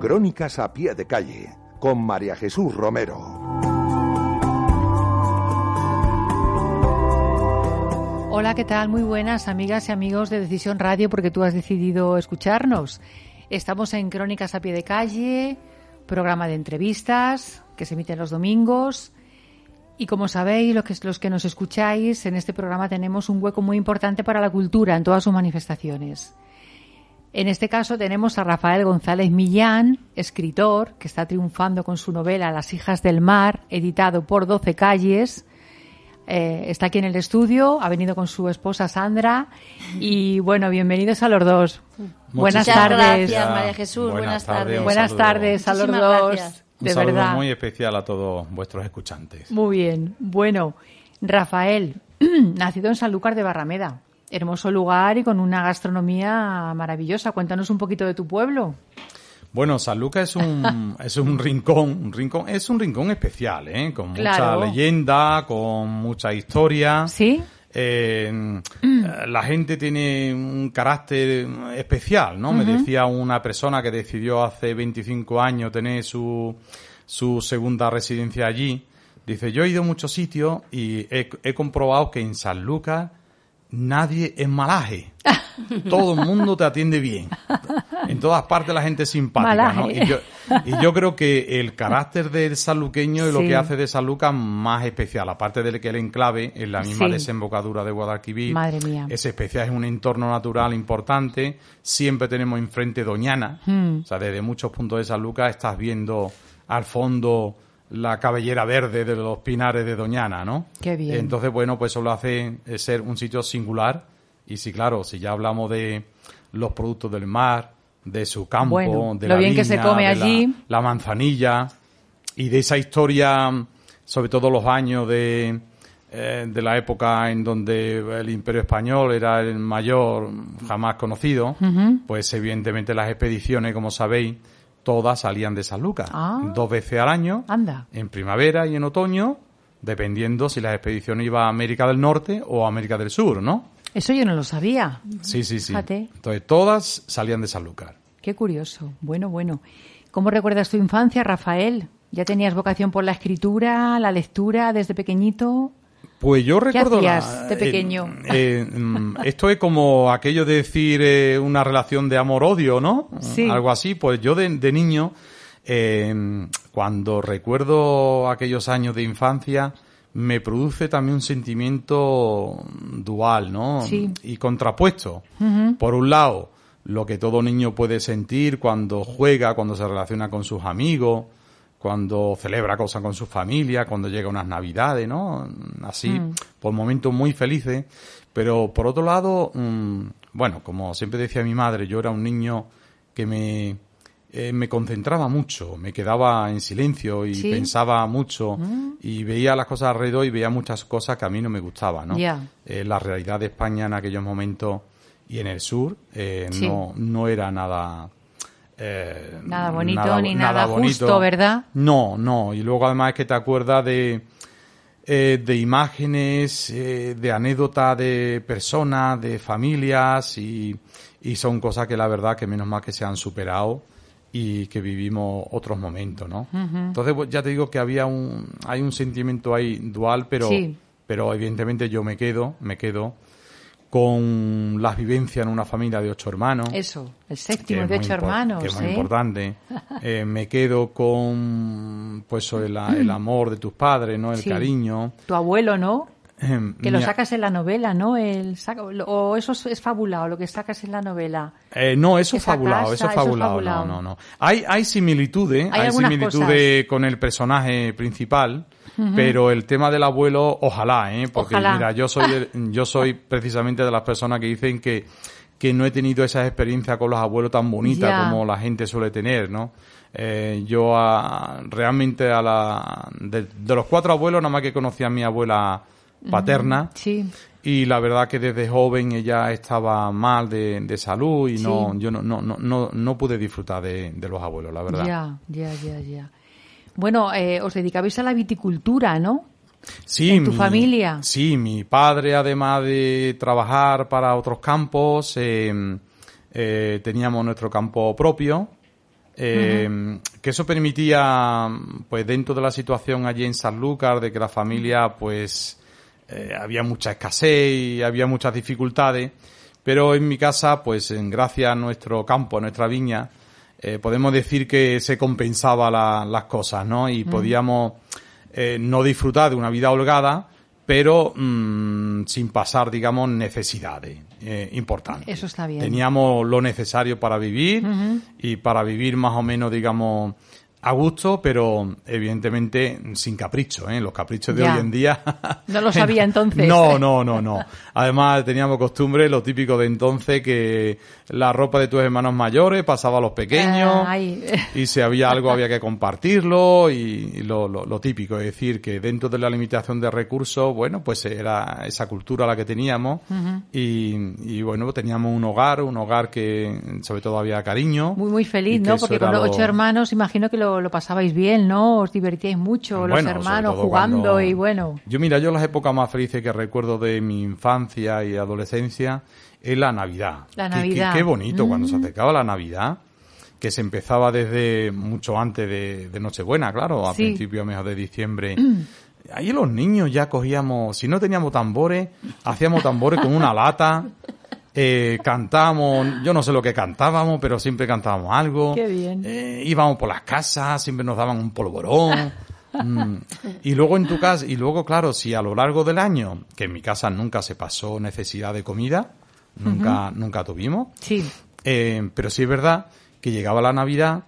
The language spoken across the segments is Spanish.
Crónicas a pie de calle con María Jesús Romero. Hola, ¿qué tal? Muy buenas amigas y amigos de Decisión Radio porque tú has decidido escucharnos. Estamos en Crónicas a pie de calle, programa de entrevistas que se emite los domingos. Y como sabéis, los que, los que nos escucháis, en este programa tenemos un hueco muy importante para la cultura en todas sus manifestaciones. En este caso tenemos a Rafael González Millán, escritor, que está triunfando con su novela Las hijas del mar, editado por Doce Calles. Eh, está aquí en el estudio, ha venido con su esposa Sandra y bueno, bienvenidos a los dos. buenas tardes. Gracias, María Jesús. Buenas, tardes. Buenas tardes a los dos. De un saludo verdad. muy especial a todos vuestros escuchantes. Muy bien. Bueno, Rafael, nacido en Sanlúcar de Barrameda. Hermoso lugar y con una gastronomía maravillosa. Cuéntanos un poquito de tu pueblo. Bueno, San Lucas es un, es un rincón, un rincón, es un rincón especial, ¿eh? Con Claro. mucha leyenda, con mucha historia. ¿Sí? Eh, la gente tiene un carácter especial, ¿no? Me decía una persona que decidió hace 25 años tener su, su segunda residencia allí. Dice, yo he ido a muchos sitios y he, he comprobado que en San Lucas nadie es malaje. Todo el mundo te atiende bien. En todas partes la gente es simpática, ¿no? Y yo, y yo creo que el carácter del sanluqueño es lo que hace de San Lucas más especial, aparte de que el enclave en la misma Sí. desembocadura de Guadalquivir Madre mía. es especial, es un entorno natural importante. Siempre tenemos enfrente Doñana, Hmm. o sea, desde muchos puntos de San Lucas estás viendo al fondo la cabellera verde de los pinares de Doñana, ¿no? Qué bien. Entonces, bueno, pues eso lo hace eh, ser un sitio singular. Y sí, claro, si ya hablamos de los productos del mar, de su campo, Bueno, de lo la bien que se viña, come de la- allí. la manzanilla y de esa historia, sobre todo los años de, eh, de la época en donde el Imperio Español era el mayor jamás conocido, pues evidentemente las expediciones, como sabéis, todas salían de San Lucas, Ah. dos veces al año, Anda. en primavera y en otoño, dependiendo si la expedición iba a América del Norte o a América del Sur, ¿no? Eso yo no lo sabía. Sí, sí, sí. Fíjate. Entonces todas salían de Sanlúcar. Qué curioso. Bueno, bueno. ¿Cómo recuerdas tu infancia, Rafael? ¿Ya tenías vocación por la escritura, la lectura desde pequeñito? Pues yo recuerdo... hacías de pequeño? eh, mm, esto es como aquello de decir eh, una relación de amor-odio, ¿no? Sí. Algo así. Pues yo de, de niño, eh, cuando recuerdo aquellos años de infancia, me produce también un sentimiento dual, ¿no? Sí. Y contrapuesto. Por un lado, lo que todo niño puede sentir cuando juega, cuando se relaciona con sus amigos, cuando celebra cosas con su familia, cuando llega unas navidades, ¿no? Así, por momentos muy felices. Pero por otro lado, mm, bueno, como siempre decía mi madre, yo era un niño que me, eh, me concentraba mucho, me quedaba en silencio y Sí. pensaba mucho y veía las cosas alrededor y veía muchas cosas que a mí no me gustaban, ¿no? Ya. Eh, la realidad de España en aquellos momentos y en el sur eh, Sí. no, no era nada... eh, Nada bonito ni nada bonito. justo, ¿verdad? No, no. Y luego además es que te acuerdas de, eh, de imágenes, eh, de anécdotas de personas, de familias y, y son cosas que la verdad que menos mal que se han superado y que vivimos otros momentos, ¿no? Entonces pues, ya te digo que había un, hay un sentimiento ahí dual, pero, Sí. pero evidentemente yo me quedo, me quedo con las vivencias en una familia de ocho hermanos Eso, el séptimo de ocho hermanos. que es muy ¿eh? importante. Eh, me quedo con pues el, el amor de tus padres, ¿no? El Sí. cariño. Tu abuelo, ¿no? Em, que lo sacas en la novela, ¿no? El, o eso es, fabulado, lo que sacas en la novela. Eh, no, eso es fabulado, eso es fabulado. No, no, no. Hay, hay similitudes, hay, similitudes con el personaje principal, pero el tema del abuelo, ojalá, ¿eh? Porque mira, yo soy, yo soy precisamente de las personas que dicen que, que no he tenido esa experiencia con los abuelos tan bonitas como la gente suele tener, ¿no? Eh, yo realmente a la, de, los cuatro abuelos nada más que conocía a mi abuela paterna. Sí. Y la verdad que desde joven ella estaba mal de, de salud y no, yo no, no, no, no pude disfrutar de, de, los abuelos, la verdad. Ya, ya, ya, ya. Bueno, eh, os dedicabais a la viticultura, ¿no? Sí, ¿En tu familia? Sí, mi padre, además de trabajar para otros campos, eh, eh, teníamos nuestro campo propio. Eh, que eso permitía, pues dentro de la situación allí en Sanlúcar, de que la familia, pues, eh, había mucha escasez y había muchas dificultades, pero en mi casa, pues en gracias a nuestro campo, a nuestra viña, eh, podemos decir que se compensaba las cosas, ¿no? Y podíamos eh, no disfrutar de una vida holgada, pero mm, sin pasar, digamos, necesidades importantes. Eso está bien. Teníamos lo necesario para vivir y para vivir más o menos, digamos, a gusto, pero evidentemente sin capricho, ¿eh? Los caprichos de hoy en día. no lo sabía entonces. No, no, no, no. Además teníamos costumbre, lo típico de entonces, que la ropa de tus hermanos mayores pasaba a los pequeños y si había algo había que compartirlo y, lo, lo, típico, es decir, que dentro de la limitación de recursos, bueno, pues era esa cultura la que teníamos y, y, bueno, teníamos un hogar, un hogar que sobre todo había cariño. Muy, muy feliz, ¿no? Porque con ocho hermanos imagino que lo lo, pasabais bien, ¿no? Os divertíais mucho, los hermanos jugando y bueno. Yo mira, yo las épocas más felices que recuerdo de mi infancia y adolescencia es la Navidad. La Navidad. Qué, bonito cuando se mm. acercaba la Navidad que se empezaba desde mucho antes de, Nochebuena, claro, a principios, mejor de diciembre. Mm. Ahí los niños ya cogíamos, si no teníamos tambores, hacíamos tambores con una lata eh, cantamos, yo no sé lo que cantábamos, pero siempre cantábamos algo. Qué bien. Eh, íbamos por las casas, siempre nos daban un polvorón. Mm. Y luego en tu casa, y luego claro, si a lo largo del año, que en mi casa nunca se pasó necesidad de comida, nunca, nunca tuvimos. Sí. Eh, pero sí es verdad que llegaba la Navidad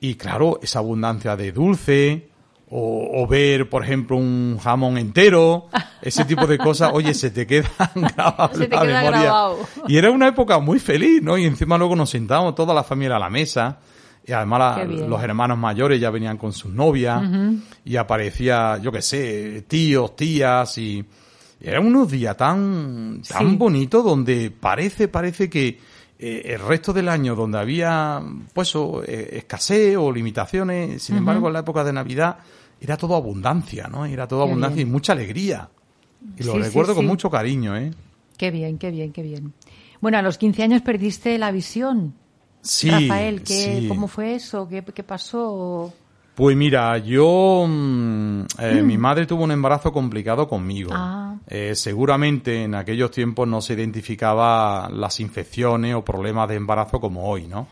y claro, esa abundancia de dulce, o, ver, por ejemplo, un jamón entero, ese tipo de cosas, oye, se te queda grabado se te queda memoria. Grabado. Y era una época muy feliz, ¿no? Y encima luego nos sentábamos toda la familia a la mesa. Y además los hermanos mayores ya venían con sus novias y aparecía, yo qué sé, tíos, tías y, eran unos días tan, tan bonitos donde parece, parece que eh, el resto del año donde había, pues, eh, escasez o limitaciones, sin embargo, en la época de Navidad era todo abundancia, ¿no? Era todo abundancia y mucha alegría. Y lo recuerdo con mucho cariño, ¿eh? Qué bien, qué bien, qué bien. Bueno, a los 15 años perdiste la visión. Sí. Rafael, ¿qué, ¿cómo fue eso? ¿Qué, qué pasó? Pues mira, yo, mm, eh, mi madre tuvo un embarazo complicado conmigo. Ah. Eh, seguramente en aquellos tiempos no se identificaba las infecciones o problemas de embarazo como hoy, ¿no?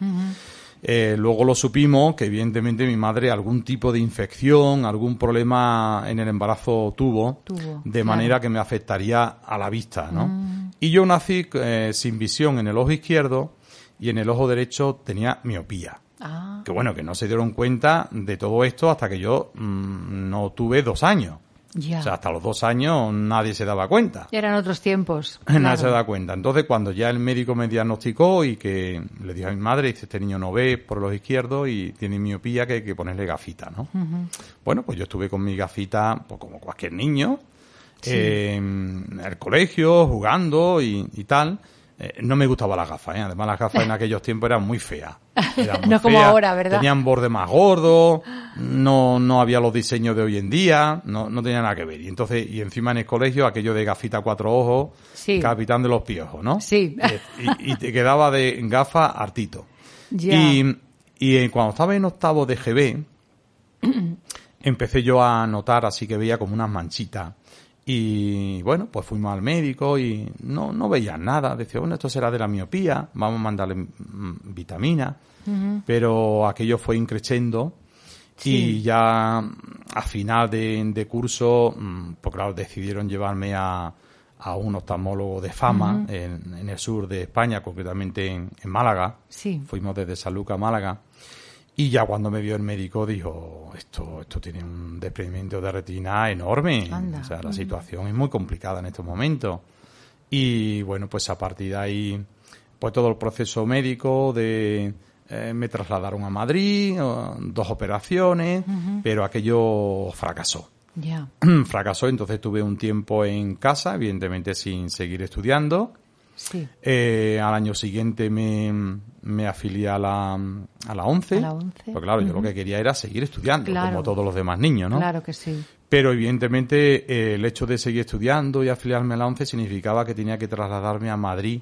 Eh, luego lo supimos que evidentemente mi madre algún tipo de infección, algún problema en el embarazo tuvo, de manera que me afectaría a la vista, ¿no? Mm. Y yo nací eh, sin visión en el ojo izquierdo y en el ojo derecho tenía miopía. Ah. Que bueno, que no se dieron cuenta de todo esto hasta que yo mm, no tuve dos años. O sea, hasta los dos años nadie se daba cuenta. Eran otros tiempos. nadie se daba cuenta. Entonces, cuando ya el médico me diagnosticó y que le dijo a mi madre, dice, este niño no ve por los izquierdos y tiene miopía que hay que ponerle gafita, ¿no? Bueno, pues yo estuve con mi gafita, pues como cualquier niño, en el colegio, jugando y tal. Eh, no me gustaba la gafa, ¿eh? además las gafas en aquellos tiempos eran muy feas. no como ahora, ¿verdad? Tenían borde más gordo, no, no había los diseños de hoy en día, no, no tenía nada que ver. Y entonces, y encima en el colegio, aquello de gafita cuatro ojos, capitán de los piojos, ¿no? Sí. Eh, y, te quedaba de gafa hartito. Y, y cuando estaba en octavo de GB, empecé yo a notar así que veía como unas manchitas y bueno, pues fuimos al médico y no, no veían nada. Decía, bueno, esto será de la miopía, vamos a mandarle mm, vitamina. Pero aquello fue increciendo Y ya a final de, curso, mm, pues claro, decidieron llevarme a, a un oftalmólogo de fama en, el sur de España, concretamente en, Málaga. Sí. Fuimos desde San Lucas a Málaga. Y ya cuando me vio el médico dijo, esto, esto tiene un desprendimiento de retina enorme. O sea, la situación es muy complicada en estos momentos. Y bueno, pues a partir de ahí, pues todo el proceso médico de... Eh, me trasladaron a Madrid, dos operaciones, pero aquello fracasó. Ya. Fracasó, entonces tuve un tiempo en casa, evidentemente sin seguir estudiando. Sí. Eh, al año siguiente me, me afilié a la, a la 11. A la 11. Claro, yo lo que quería era seguir estudiando, como todos los demás niños, ¿no? Claro que sí. Pero evidentemente eh, el hecho de seguir estudiando y afiliarme a la 11 significaba que tenía que trasladarme a Madrid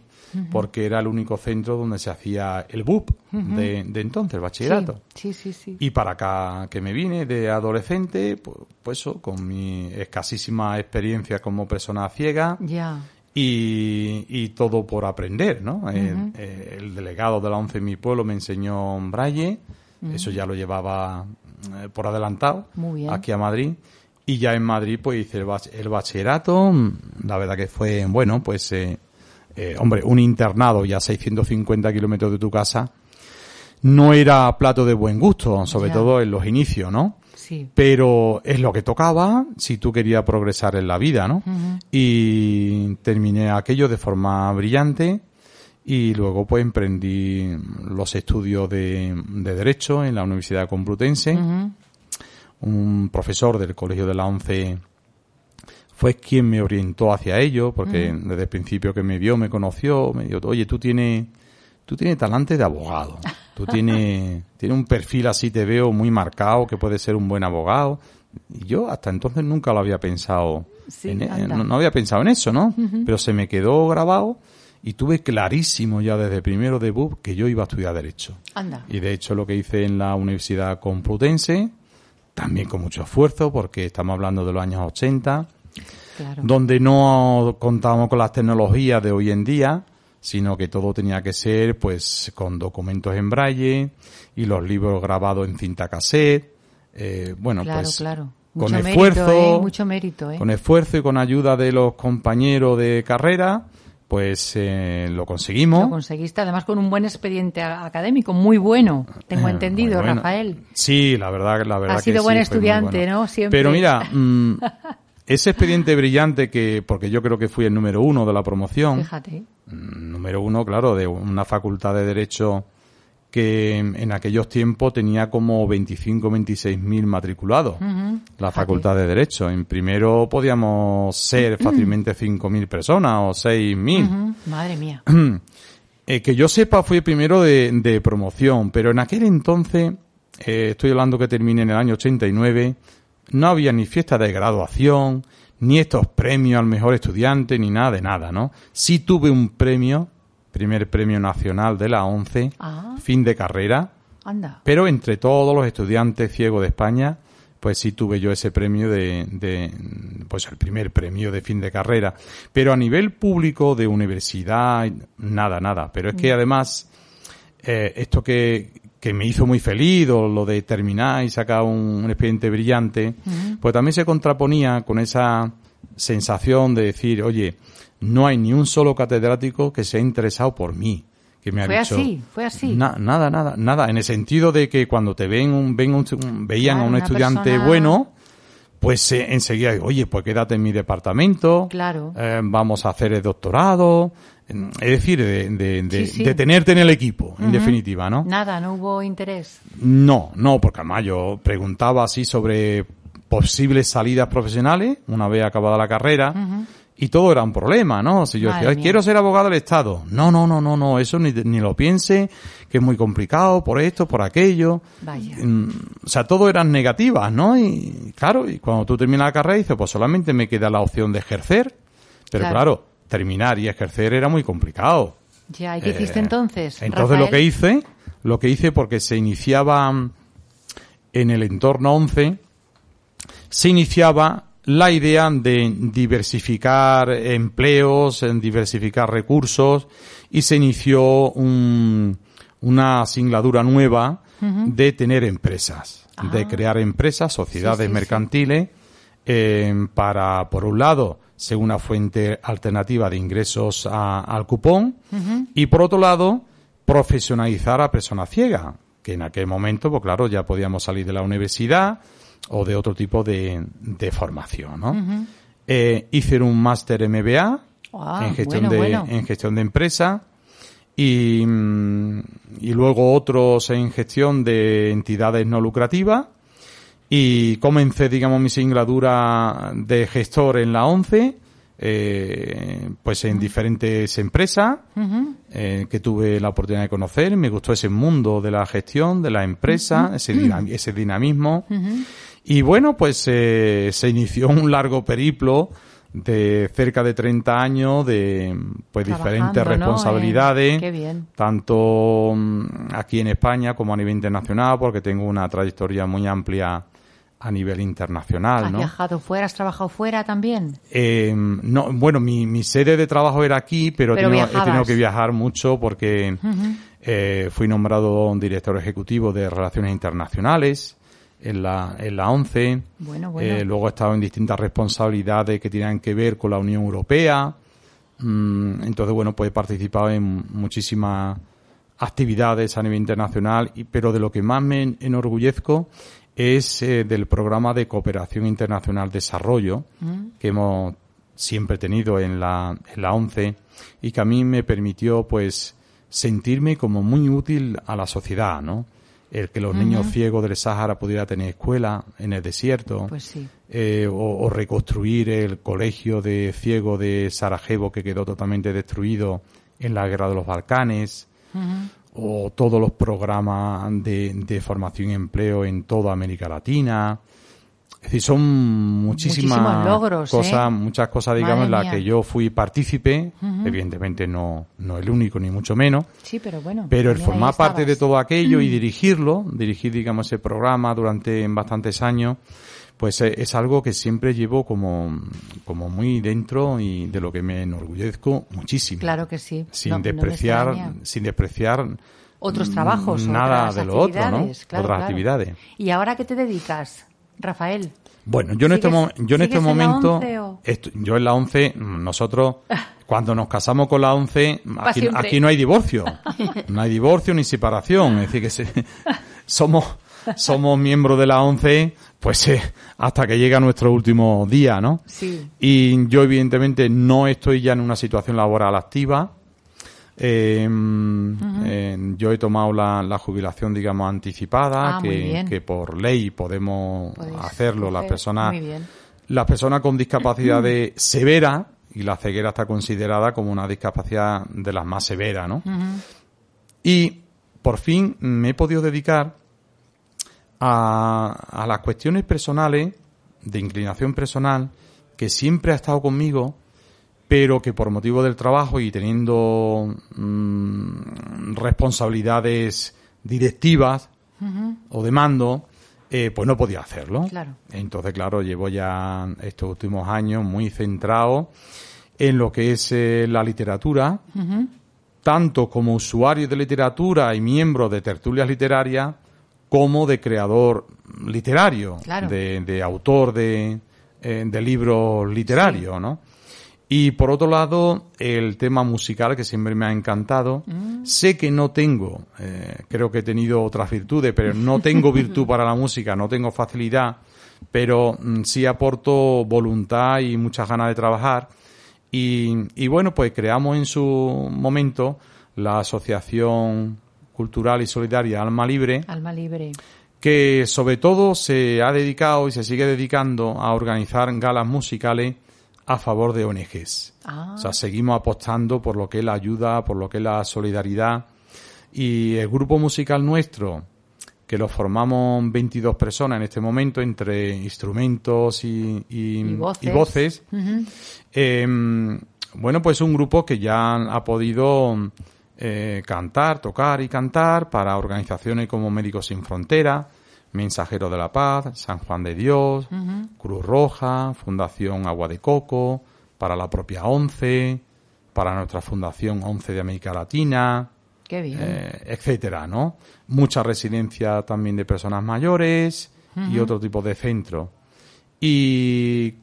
porque era el único centro donde se hacía el BUP de, de, entonces, el bachillerato. Sí, sí, sí, Y para acá que me vine de adolescente, pues, pues eso, con mi escasísima experiencia como persona ciega. Ya. Y, y, todo por aprender, ¿no? el, delegado de la ONCE en mi pueblo me enseñó braille, eso ya lo llevaba eh, por adelantado aquí a Madrid. Y ya en Madrid pues hice el, bachillerato, la verdad que fue, bueno, pues, eh, eh, hombre, un internado ya a 650 kilómetros de tu casa, no era plato de buen gusto, sobre todo en los inicios, ¿no? Sí. Pero es lo que tocaba si tú querías progresar en la vida, ¿no? Y terminé aquello de forma brillante y luego pues emprendí los estudios de, Derecho en la Universidad Complutense. Un profesor del Colegio de la Once fue quien me orientó hacia ello, porque desde el principio que me vio, me conoció, me dijo, oye, tú tienes, tú tienes talante de abogado, tú tienes, tienes un perfil así, te veo muy marcado, que puede ser un buen abogado. Y yo hasta entonces nunca lo había pensado, en, e, no, había pensado en eso, ¿no? Pero se me quedó grabado y tuve clarísimo ya desde primero de BUB que yo iba a estudiar Derecho. Anda. Y de hecho lo que hice en la Universidad Complutense, también con mucho esfuerzo, porque estamos hablando de los años 80, donde no contábamos con las tecnologías de hoy en día, sino que todo tenía que ser pues con documentos en braille y los libros grabados en cinta cassette. Eh, bueno, pues con esfuerzo, ¿eh? mucho mérito, ¿eh? con esfuerzo y con ayuda de los compañeros de carrera, pues eh, lo conseguimos. Lo conseguiste, además con un buen expediente académico, muy bueno, tengo entendido, Rafael. Sí, la verdad, la verdad. Ha sido buen estudiante, ¿no? Siempre. Pero mira, mm, ese expediente brillante que, porque yo creo que fui el número uno de la promoción. Fíjate. Número uno, claro, de una facultad de derecho que en aquellos tiempos tenía como 25, 26 mil matriculados, la Facultad de Derecho. En primero podíamos ser fácilmente 5 mil personas o 6 mil. Madre mía. Eh, que yo sepa fue primero de, promoción, pero en aquel entonces, eh, estoy hablando que terminé en el año 89, no había ni fiesta de graduación, ni estos premios al mejor estudiante, ni nada de nada, ¿no? Sí tuve un premio primer premio nacional de la ONCE, ah. fin de carrera. Anda. Pero entre todos los estudiantes ciegos de España, pues sí tuve yo ese premio de, de, pues el primer premio de fin de carrera. Pero a nivel público, de universidad, nada, nada. Pero es que mm. además, eh, esto que, que me hizo muy feliz, o lo de terminar y sacar un, expediente brillante, pues también se contraponía con esa sensación de decir, oye, no hay ni un solo catedrático que se haya interesado por mí. Que me ha fue así, fue así. nada, nada, nada. En el sentido de que cuando te ven, un, ven un, veían a un estudiante bueno, pues eh, enseguida, oye, pues quédate en mi departamento. Claro. Eh, vamos a hacer el doctorado. Es decir, de, de, tenerte en el equipo, en definitiva, ¿no? Nada, no hubo interés. No, no, porque además yo preguntaba así sobre posibles salidas profesionales una vez acabada la carrera y todo era un problema, ¿no? Si yo decía, quiero ser abogado del Estado. No, no, no, no, no, eso ni, ni lo piense, que es muy complicado por esto, por aquello. Vaya. Mm, o sea, todo eran negativas, ¿no? Y claro, y cuando tú terminas la carrera dices, pues solamente me queda la opción de ejercer. Pero claro, terminar y ejercer era muy complicado. Ya, ¿y qué hiciste eh, entonces? Entonces lo que hice, lo que hice porque se iniciaba en el entorno 11, se iniciaba la idea de diversificar empleos, en diversificar recursos y se inició una asignatura nueva de tener empresas. de Ah. crear empresas, sociedades Sí, sí, sí. mercantiles, eh, para, por un lado, ser una fuente alternativa de ingresos a- al cupón y, por otro lado, profesionalizar a personas ciegas, que en aquel momento, pues claro, ya podíamos salir de la universidad o de otro tipo de, de formación, ¿no? Eh, hice un máster MBA Ah, en gestión bueno, de bueno. en gestión de empresa y, mm, y luego otros en gestión de entidades no lucrativas y comencé digamos mi singladura de gestor en la 11 eh, pues en diferentes empresas eh, que tuve la oportunidad de conocer. Me gustó ese mundo de la gestión de la empresa ese, dinam- ese dinamismo. Y bueno pues eh, se inició un largo periplo de cerca de 30 años de pues diferentes Trabajando, ¿no? responsabilidades Eh, qué bien. tanto mm, aquí en España como a nivel internacional porque tengo una trayectoria muy amplia a nivel internacional ¿Has ¿no? viajado fuera? ¿Has trabajado fuera también? Eh, no, bueno, mi, mi sede de trabajo era aquí, pero, Pero he, tenido, he viajabas. tenido que viajar mucho porque eh, fui nombrado director ejecutivo de Relaciones Internacionales en la, en la ONCE. Bueno, bueno. Eh, luego he estado en distintas responsabilidades que tenían que ver con la Unión Europea. Mm, entonces, bueno, pues he participado en muchísimas actividades a nivel internacional, y, pero de lo que más me enorgullezco es eh, del programa de cooperación internacional desarrollo que hemos siempre tenido en la, en la ONCE y que a mí me permitió pues sentirme como muy útil a la sociedad, ¿no? El que los niños ciegos del Sáhara pudieran tener escuela en el desierto, Pues sí. eh, o, o reconstruir el colegio de ciego de Sarajevo que quedó totalmente destruido en la guerra de los Balcanes, o todos los programas de, de formación y empleo en toda América Latina. Es decir, son muchísimas logros, cosas, ¿eh? muchas cosas, digamos, en las que yo fui partícipe, evidentemente no, no el único ni mucho menos, Sí, pero bueno. pero el formar parte de todo aquello y dirigirlo, dirigir, digamos, ese programa durante bastantes años, pues eh, es algo que siempre llevo como, como muy dentro y de lo que me enorgullezco muchísimo. Claro que sí. Sin No- despreciar, sin despreciar Otros trabajos, nada otras de lo otro, ¿no? claro, otras claro. actividades. ¿Y ahora qué te dedicas, Rafael? Bueno, yo en este, ¿Sigues- mo- yo en este en momento, 11 o? esto- yo en la 11, mm, nosotros, cuando nos casamos con la 11, aquí, siempre. aquí no hay divorcio. No hay divorcio ni separación. Es decir, que se- somos, somos miembros de la 11, pues eh, hasta que llega nuestro último día, ¿no? Sí. Y yo, evidentemente, no estoy ya en una situación laboral activa. Eh, eh, yo he tomado la, la jubilación, digamos, anticipada, Ah, que, por ley podemos Podéis hacerlo las personas las personas con discapacidad de severa y la ceguera está considerada como una discapacidad de las más severas, ¿no? Y por fin me he podido dedicar a, a las cuestiones personales, de inclinación personal, que siempre ha estado conmigo, pero que por motivo del trabajo y teniendo mm, responsabilidades directivas o de mando, eh, pues no podía hacerlo. Claro. Entonces, claro, llevo ya estos últimos años muy centrado en lo que es eh, la literatura, tanto como usuario de literatura y miembro de tertulias literarias, como de creador literario, Claro. de, de autor de, eh, de libros literarios, ¿no? Y por otro lado, el tema musical que siempre me ha encantado. Sé que no tengo, eh, creo que he tenido otras virtudes, pero no tengo virtud para la música, no tengo facilidad, pero mm, sí aporto voluntad y muchas ganas de trabajar. Y, y bueno, pues creamos en su momento la Asociación Cultural y Solidaria Alma Libre, Alma libre. que sobre todo se ha dedicado y se sigue dedicando a organizar galas musicales a favor de ONGs. Ah. O sea, seguimos apostando por lo que es la ayuda, por lo que es la solidaridad. Y el grupo musical nuestro, que lo formamos 22 personas en este momento, entre instrumentos y, y- Y voces. y voces, eh, bueno, pues un grupo que ya ha podido eh, cantar, tocar y cantar para organizaciones como Médicos Sin Frontera, Mensajeros de la Paz, San Juan de Dios, Cruz Roja, Fundación Agua de Coco, para la propia ONCE, para nuestra Fundación ONCE de América Latina, Qué bien. Eh, etcétera, ¿no? Mucha residencia también de personas mayores y otro tipo de centro. Y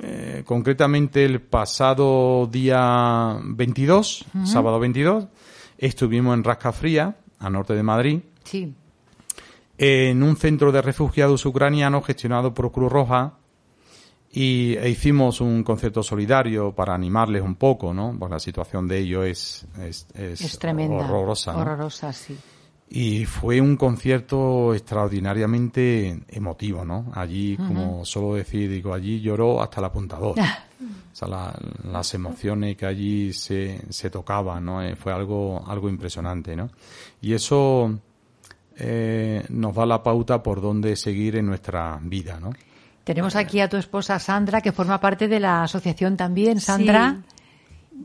eh, concretamente el pasado día 22, sábado 22, estuvimos en Rascafría, a norte de Madrid. Sí. En un centro de refugiados ucranianos gestionado por Cruz Roja y e hicimos un concierto solidario para animarles un poco, ¿no? Pues la situación de ellos es, es, es, tremenda, horrorosa. Horrorosa, sí. Y fue un concierto extraordinariamente emotivo, ¿no? Allí, como solo decir, digo, allí lloró hasta el apuntador. o sea, las emociones que allí se, se tocaban, ¿no? Eh, fue algo, algo impresionante, ¿no? Y eso eh, nos da la pauta por dónde seguir en nuestra vida, ¿no? Tenemos aquí a tu esposa Sandra, que forma parte de la asociación también. Sandra.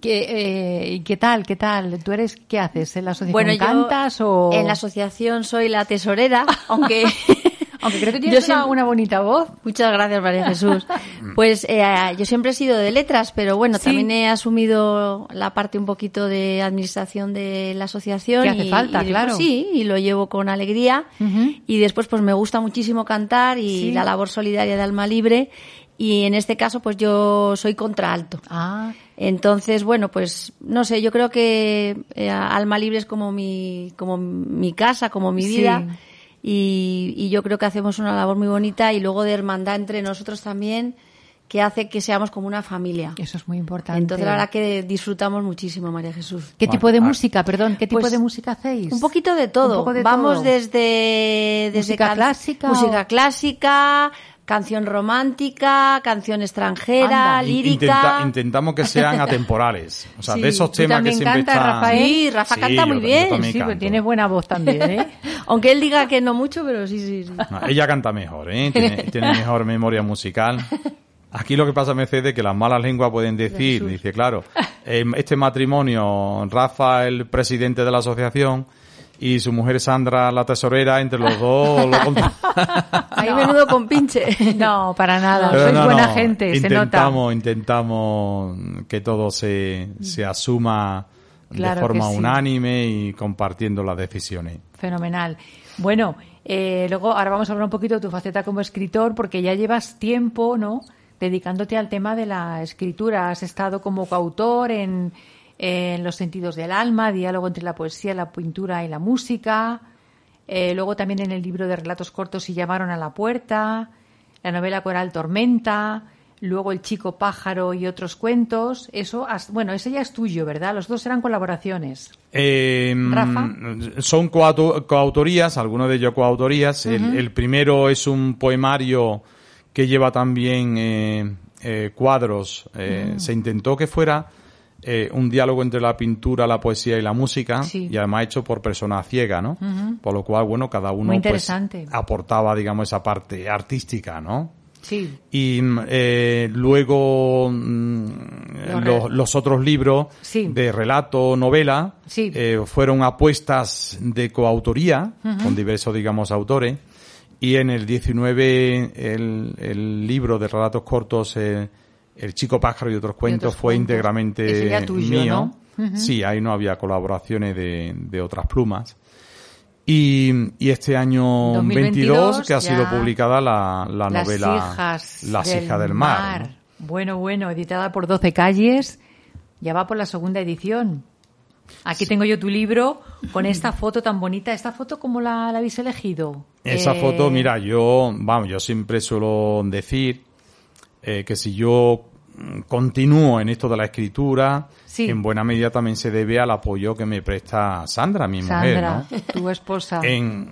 ¿Qué, eh, ¿Qué tal? ¿Qué tal? ¿Tú eres qué haces? ¿En la asociación bueno, cantas o...? En la asociación soy la tesorera, aunque... Aunque creo que tienes una, bonita voz. Muchas gracias, María Jesús. Pues eh, yo siempre he sido de letras, pero bueno, también he asumido la parte un poquito de administración de la asociación. Que hace falta, claro. sí, y lo llevo con alegría. Y después, pues me gusta muchísimo cantar y la labor solidaria de Alma Libre. Y en este caso, pues yo soy contraalto. Ah. Entonces, bueno, pues no sé, yo creo que eh, Alma Libre es como mi, como mi casa, como mi vida. Y, y, yo creo que hacemos una labor muy bonita y luego de hermandad entre nosotros también que hace que seamos como una familia. Eso es muy importante. Entonces, la verdad que disfrutamos muchísimo, María Jesús. ¿Qué tipo de música, perdón, qué tipo pues de música hacéis? Un poquito de todo. Vamos desde, desde música clásica, música clásica, canción romántica, canción extranjera, lírica. intentamos que sean atemporales. O sea, de esos temas que siempre canta, Rafael? Sí, Rafa canta muy bien. Sí, pues tiene buena voz también, ¿eh? Aunque él diga que no mucho, pero sí, sí. sí. ella canta mejor, ¿eh? Tiene, mejor memoria musical. Aquí lo que pasa, Mercedes, que las malas lenguas pueden decir, dice, claro, em, este matrimonio, Rafa, el presidente de la asociación, y su mujer Sandra, la tesorera, entre los dos lo Ahí no. menudo con pinche. No, para nada. Sois buena gente, intentamos, se Intentamos que todo se, se asuma de forma unánime y compartiendo las decisiones. Fenomenal. Bueno, eh, luego ahora vamos a hablar un poquito de tu faceta como escritor, porque ya llevas tiempo, ¿no? Dedicándote al tema de la escritura. Has estado como coautor en en Los sentidos del alma, diálogo entre la poesía, la pintura y la música. Eh, luego también en el libro de relatos cortos y llamaron a la puerta, la novela coral Tormenta, luego El chico pájaro y otros cuentos. Eso, bueno, ese ya es tuyo, ¿verdad? Los dos eran colaboraciones. Eh, Son coautorías, algunos de ellos coautorías. el, primero es un poemario que lleva también eh, eh, cuadros. Mm. Se intentó que fuera eh, un diálogo entre la pintura, la poesía y la música, y además hecho por personas ciegas, ¿no? Por lo cual, bueno, cada uno pues, aportaba, digamos, esa parte artística, ¿no? Sí. Y eh, luego mm, los, otros libros de relato, novela, eh, fueron apuestas de coautoría con diversos, digamos, autores. Y en el 19 el, el libro de relatos cortos el Chico Pájaro y otros cuentos fue íntegramente mío. Sí, ahí no había colaboraciones de, de otras plumas. Y, y, este año 2022, que ha sido publicada la, la novela Las hijas del mar. Bueno, bueno, editada por 12 calles, ya va por la segunda edición. Aquí tengo yo tu libro con esta foto tan bonita. ¿Esta foto cómo la, habéis elegido? Esa foto, eh, mira, yo, vamos, yo siempre suelo decir eh, que si yo mm, continúo en esto de la escritura, en buena medida también se debe al apoyo que me presta Sandra, mi mujer, ¿no? tu esposa. En,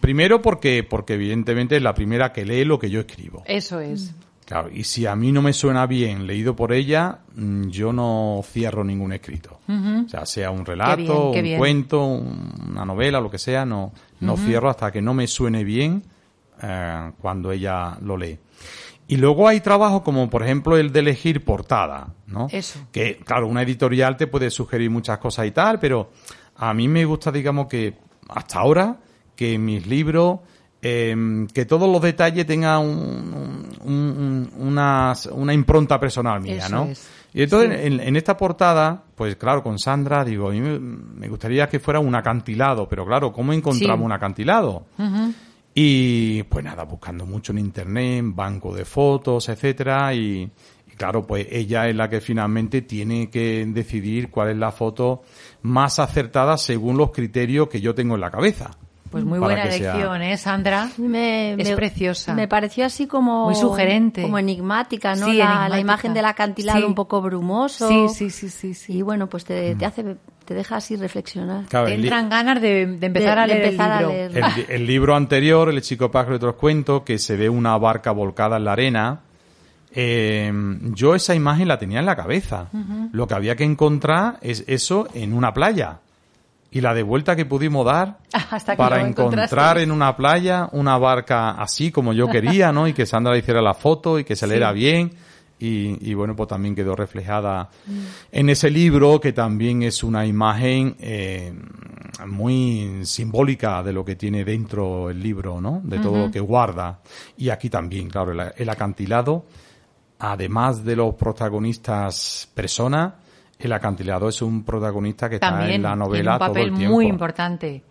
primero porque, porque evidentemente es la primera que lee lo que yo escribo. Eso es. Claro, y si a mí no me suena bien leído por ella, mm, yo no cierro ningún escrito. O sea, sea un relato, un cuento, una novela, lo que sea, no, no cierro hasta que no me suene bien eh, cuando ella lo lee. Y luego hay trabajos como, por ejemplo, el de elegir portada, ¿no? Eso. Que, claro, una editorial te puede sugerir muchas cosas y tal, pero a mí me gusta, digamos, que hasta ahora, que mis libros em, que todos los detalles tengan una, impronta personal mía, ¿no? Y entonces en, esta portada, pues claro, con Sandra, digo, a mí me gustaría que fuera un acantilado, pero claro, ¿cómo encontramos un acantilado? Y pues nada, buscando mucho en internet, banco de fotos, etcétera, y, claro, pues ella es la que finalmente tiene que decidir cuál es la foto más acertada según los criterios que yo tengo en la cabeza. Pues muy buena elección, ¿eh, Sandra? es preciosa. Me pareció así como... Muy sugerente. Como enigmática, ¿no? la, imagen del acantilado un poco brumoso. Sí, sí, sí, sí. Y bueno, pues te, te hace te deja así reflexionar. te entran ganas de, empezar, a, leer el libro. El, libro anterior, El chico pájaro y otros cuentos, que se ve una barca volcada en la arena. Eh, yo esa imagen la tenía en la cabeza. Lo que había que encontrar es eso en una playa y la de vuelta que pudimos dar para encontrar en una playa una barca así como yo quería, ¿no? Y que Sandra hiciera la foto y que se leera bien. Y, bueno, pues también quedó reflejada mm. en ese libro que también es una imagen eh, muy simbólica de lo que tiene dentro el libro, ¿no? De todo lo que guarda. Y aquí también, claro, el acantilado, además de los protagonistas personas, el acantilado es un protagonista que está en la novela todo el tiempo. muy importante.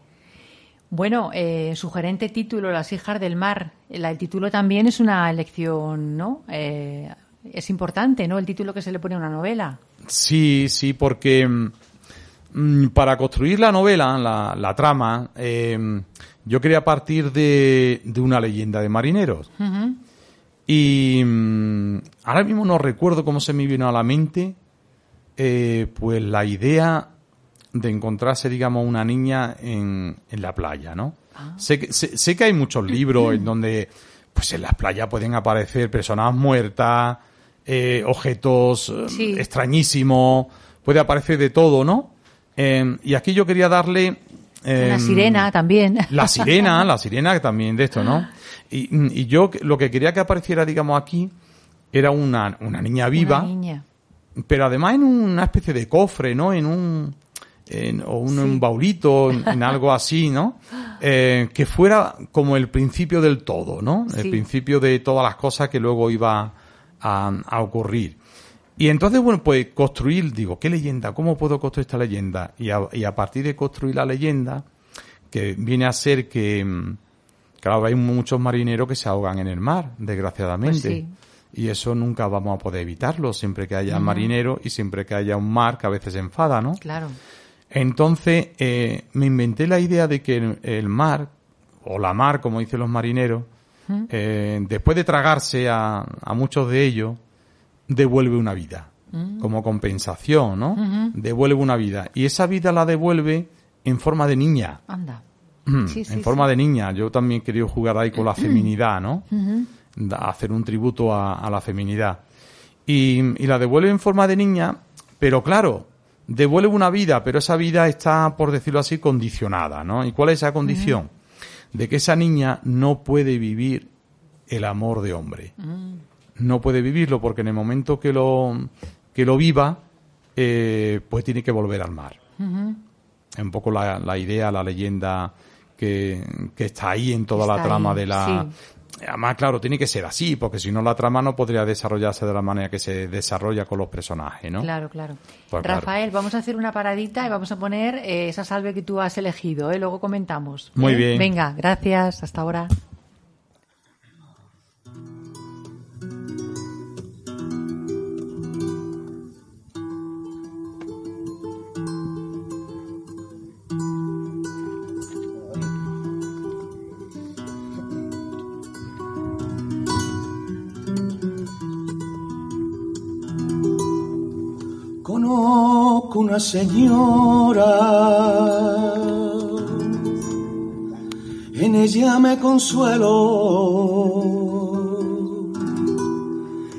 Bueno, eh, sugerente título, Las hijas del mar. El, título también es una elección, ¿no? Eh, es importante, ¿no? El título que se le pone a una novela. Sí, sí, porque mm, para construir la novela, la, trama, eh, yo quería partir de, una leyenda de marineros. Y mm, ahora mismo no recuerdo cómo se me vino a la mente, eh, pues la idea de encontrarse, digamos, una niña en, en la playa, ¿no? Ah. Sé, que, sé, que hay muchos libros en donde, pues en las playas pueden aparecer personas muertas, eh, objetos eh, extrañísimos, puede aparecer de todo, ¿no? Em, y aquí yo quería darle... la em, sirena también. La sirena, la sirena también de esto, ¿no? Y, y, yo lo que quería que apareciera, digamos, aquí era una, una niña viva. Una niña pero además en una especie de cofre, ¿no? En un, o un, baulito, en, algo así, ¿no? Eh, que fuera como el principio del todo, ¿no? El principio de todas las cosas que luego iba a, ocurrir. Y entonces, bueno, pues construir, digo, ¿qué leyenda? ¿Cómo puedo construir esta leyenda? Y a, y a partir de construir la leyenda, que viene a ser que, mm, claro, hay muchos marineros que se ahogan en el mar, desgraciadamente. Pues y eso nunca vamos a poder evitarlo, siempre que haya marinero y siempre que haya un mar que a veces se enfada, ¿no? Claro. Entonces eh, me inventé la idea de que el, mar, o la mar, como dicen los marineros, eh, después de tragarse a, muchos de ellos, devuelve una vida, mm. como compensación, ¿no? Devuelve una vida. Y esa vida la devuelve en forma de niña. Anda. en forma de niña. Yo también querido jugar ahí con la feminidad, ¿no? Hacer un tributo a, la feminidad. Y, la devuelve en forma de niña, pero claro, devuelve una vida, pero esa vida está, por decirlo así, condicionada, ¿no? ¿Y cuál es esa condición? De que esa niña no puede vivir el amor de hombre. Mm. No puede vivirlo porque en el momento que lo, que lo viva, eh, pues tiene que volver al mar. Es un poco la, idea, la leyenda que, está ahí en toda la trama de la, Además, claro, tiene que ser así, porque si no la trama no podría desarrollarse de la manera que se desarrolla con los personajes, ¿no? Claro, claro. Pues Rafael, vamos a hacer una paradita y vamos a poner eh, esa salve que tú has elegido, ¿eh? Luego comentamos. Muy bien. Venga, gracias. Hasta ahora. Una señora. En ella me consuelo.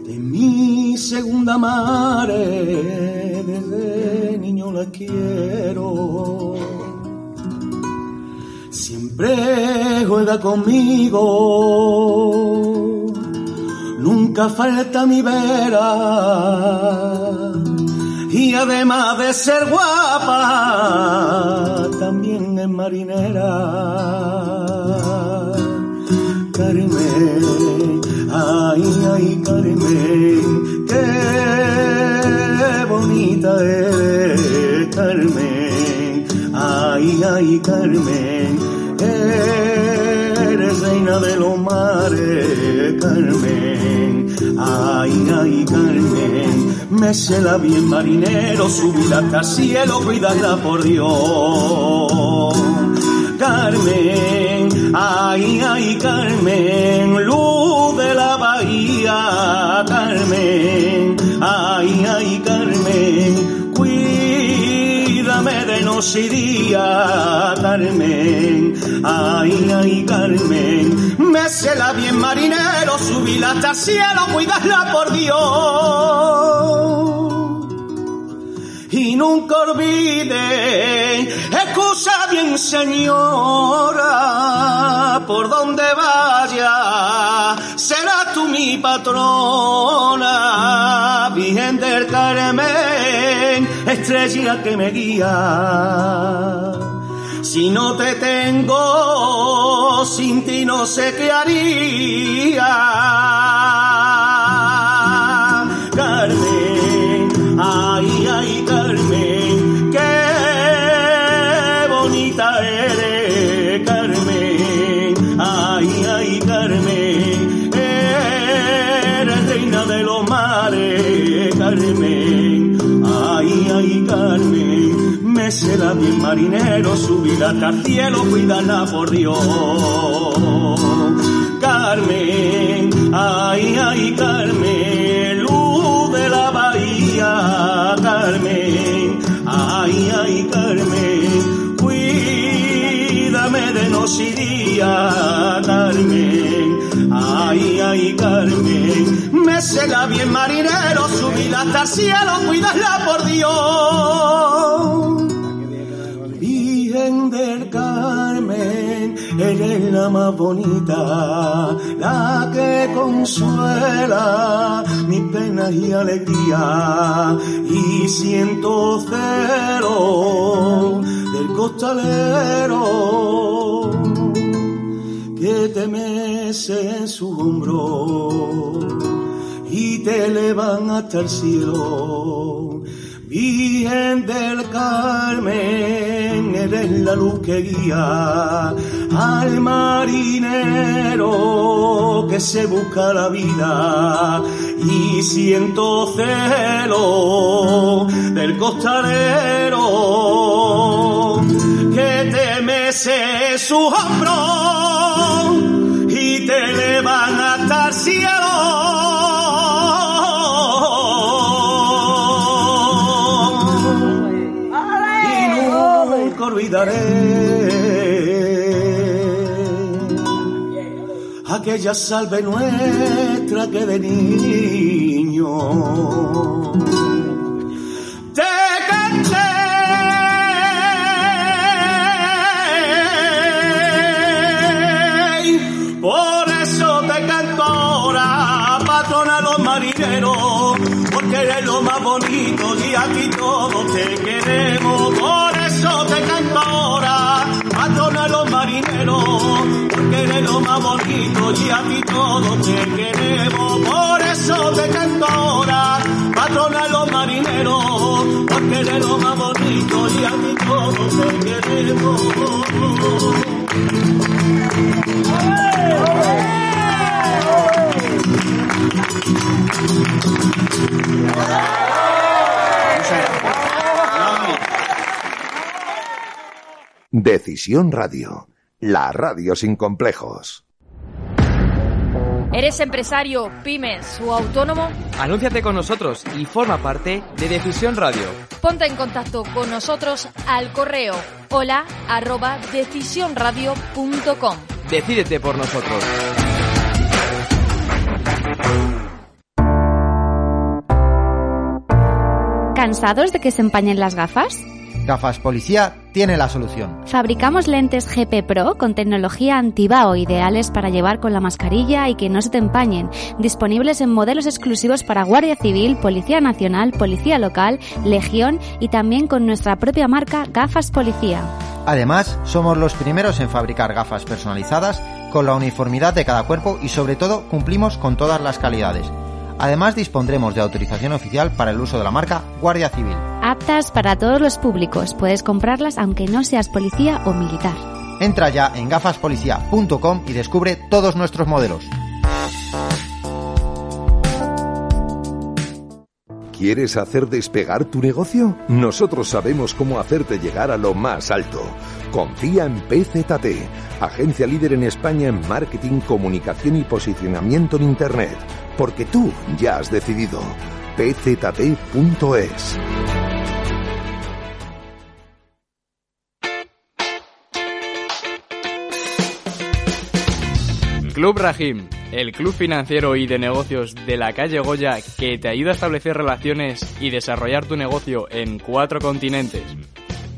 En mi segunda madre, desde niño la quiero. Siempre juega conmigo. Nunca falta mi vera y además de ser guapa, también es marinera. Carmen, ay, ay, Carmen, qué bonita eres, Carmen, ay, ay, Carmen, eres reina de los mares, Carmen, ay, ay, Carmen, me la bien marinero, subida hasta el cielo, cuidarla por Dios. Carmen, ay, ay, Carmen, luz de la bahía, Carmen, ay, ay, Carmen, cuídame de y día, Carmen, ay, ay, Carmen, me la bien marinero, subirla hasta el cielo, cuidarla por Dios nunca olvide, excusa bien señora, por donde vaya, será tú mi patrona, Virgen del Carmen, estrella que me guía. Si no te tengo, sin ti no sé qué haría. Será bien marinero, subir hasta el cielo, cuídala por Dios. Carmen, ay, ay, Carmen, luz de la bahía, Carmen, ay, ay, Carmen, cuídame de noche Carmen, ay, ay, Carmen, me será bien marinero, subir hasta el cielo, cuidarla por Dios. Eres la más bonita, la que consuela mis penas y alegría, y siento cero del costalero que te mece en su hombro y te elevan hasta el cielo. Virgen del Carmen, eres la luz que guía al marinero que se busca la vida y siento celo del costalero que te mece su hombro y te elevan hasta el cielo olvidaré aquella salve nuestra que de niño te canté. Por eso te canto ahora, patrona los marineros, porque eres lo más bonito y aquí todos te queremos. Más bonito y aquí todos te queremos. Por eso te canto ahora, patrona los marineros, porque eres lo más bonito y aquí todos te queremos. Decisión Radio, la radio sin complejos. ¿Eres empresario, pymes o autónomo? Anúnciate con nosotros y forma parte de Decisión Radio. Ponte en contacto con nosotros al correo hola arroba decisionradio.com. Decídete por nosotros. ¿Cansados de que se empañen las gafas? Gafas Policía tiene la solución. Fabricamos lentes GP Pro con tecnología antibao ideales para llevar con la mascarilla y que no se te empañen, disponibles en modelos exclusivos para Guardia Civil, Policía Nacional, Policía Local, Legión y también con nuestra propia marca Gafas Policía. Además, somos los primeros en fabricar gafas personalizadas con la uniformidad de cada cuerpo y sobre todo cumplimos con todas las calidades. Además dispondremos de autorización oficial para el uso de la marca Guardia Civil. Aptas para todos los públicos, puedes comprarlas aunque no seas policía o militar. Entra ya en gafaspolicia.com y descubre todos nuestros modelos. ¿Quieres hacer despegar tu negocio? Nosotros sabemos cómo hacerte llegar a lo más alto. Confía en PZT, agencia líder en España en marketing, comunicación y posicionamiento en Internet, porque tú ya has decidido. pzt.es. Club Rahim, el club financiero y de negocios de la calle Goya que te ayuda a establecer relaciones y desarrollar tu negocio en cuatro continentes.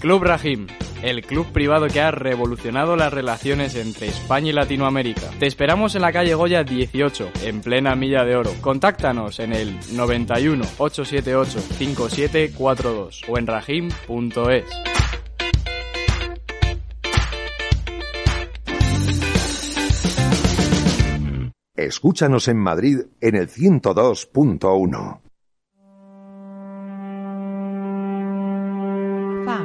Club Rahim, el club privado que ha revolucionado las relaciones entre España y Latinoamérica. Te esperamos en la calle Goya 18, en plena Milla de Oro. Contáctanos en el 91 878 5742 o en rahim.es. Escúchanos en Madrid en el 102.1. Fa,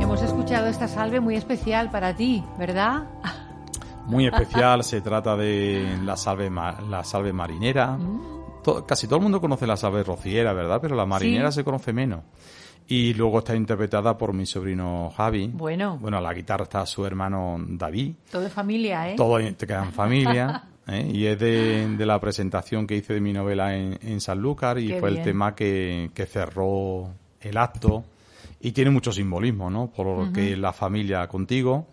hemos escuchado esta salve muy especial para ti, ¿verdad? Muy especial, se trata de la salve, la salve marinera. To- casi todo el mundo conoce la salve rociera, ¿verdad? Pero la marinera Sí. se conoce menos. Y luego está interpretada por mi sobrino Javi. Bueno. Bueno, a la guitarra está su hermano David. Todo de familia, ¿eh? Todo te queda en familia. ¿eh? Y es de, de la presentación que hice de mi novela en, en Sanlúcar y Qué fue bien. el tema que, que cerró el acto. Y tiene mucho simbolismo, ¿no? Por lo que es la familia contigo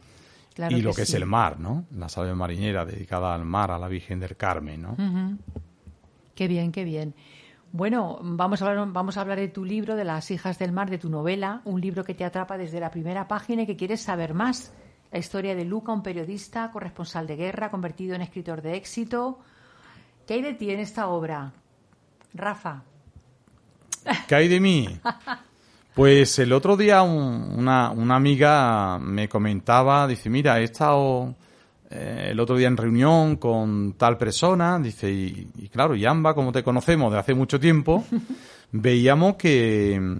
Claro y lo que es sí. el mar, ¿no? La salve marinera dedicada al mar, a la Virgen del Carmen, ¿no? Qué bien, qué bien. Bueno, vamos a, hablar, vamos a hablar de tu libro, de Las hijas del mar, de tu novela, un libro que te atrapa desde la primera página y que quieres saber más. La historia de Luca, un periodista, corresponsal de guerra, convertido en escritor de éxito. ¿Qué hay de ti en esta obra? Rafa. ¿Qué hay de mí? Pues el otro día un- una, una amiga me comentaba, dice, mira, he estado eh, el otro día en reunión con tal persona, dice, y, y claro, y ambas, como te conocemos de hace mucho tiempo, veíamos que,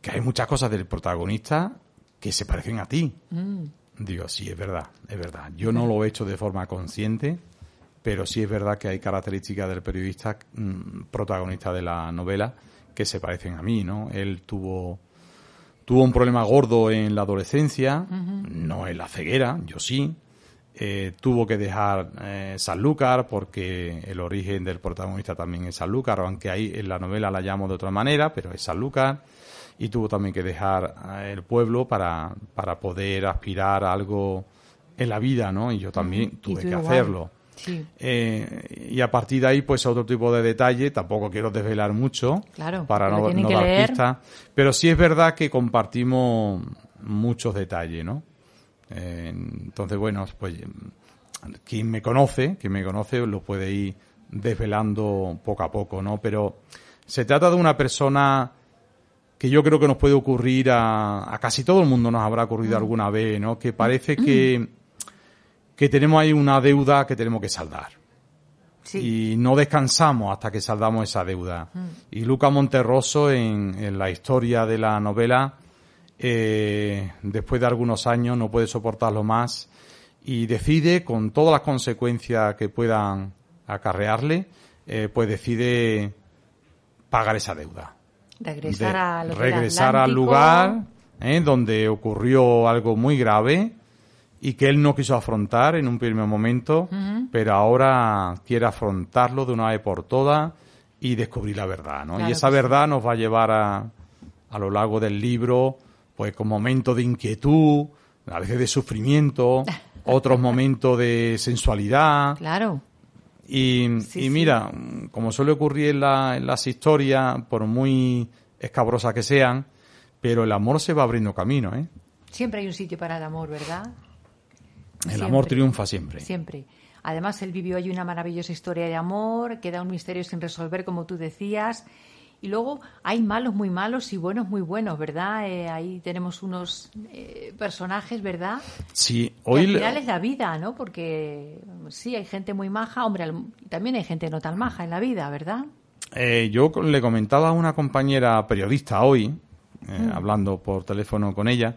que hay muchas cosas del protagonista que se parecen a ti. Mm. Digo, sí, es verdad, es verdad. Yo no lo he hecho de forma consciente, pero sí es verdad que hay características del periodista mm, protagonista de la novela que se parecen a mí, ¿no? Él tuvo tuvo un problema gordo en la adolescencia, no en la ceguera, yo sí. Eh, tuvo que dejar eh, Sanlúcar porque el origen del protagonista también es Sanlúcar, aunque ahí en la novela la llamo de otra manera, pero es Sanlúcar. Y tuvo también que dejar el pueblo para, para poder aspirar a algo en la vida, ¿no? Y yo también tuve que igual. hacerlo. Sí. Eh, y a partir de ahí, pues otro tipo de detalle, tampoco quiero desvelar mucho Claro, para no, no dar pistas, pero sí es verdad que compartimos muchos detalles, ¿no? Eh, entonces, bueno, pues quien me conoce, quien me conoce lo puede ir desvelando poco a poco, ¿no? Pero se trata de una persona que yo creo que nos puede ocurrir a, a casi todo el mundo nos habrá ocurrido alguna vez, ¿no? Que parece que, que tenemos ahí una deuda que tenemos que saldar. Y no descansamos hasta que saldamos esa deuda. Y Luca Monterroso, en, en la historia de la novela, eh, después de algunos años no puede soportarlo más y decide, con todas las consecuencias que puedan acarrearle, eh, pues decide pagar esa deuda. Regresar De a lo del regresar al lugar eh, donde ocurrió algo muy grave y que él no quiso afrontar en un primer momento, pero ahora quiere afrontarlo de una vez por todas y descubrir la verdad, ¿no? Claro y esa sí. verdad nos va a llevar a, a lo largo del libro, pues con momentos de inquietud, a veces de sufrimiento, otros momentos de sensualidad. Claro. Y, Sí, y sí. mira, como suele ocurrir en, la- en las historias, por muy escabrosas que sean, pero el amor se va abriendo camino, ¿eh? Siempre hay un sitio para el amor, ¿verdad? El Siempre. amor triunfa siempre. Siempre. Además, él vivió allí una maravillosa historia de amor, queda un misterio sin resolver, como tú decías. Y luego hay malos muy malos y buenos muy buenos, ¿verdad? Eh, ahí tenemos unos eh, personajes, ¿verdad? Sí, Que hoy al le- final es la vida, ¿no? Porque sí, hay gente muy maja, hombre, al- también hay gente no tan maja en la vida, ¿verdad? Eh, yo le comentaba a una compañera periodista hoy, eh, Mm. hablando por teléfono con ella,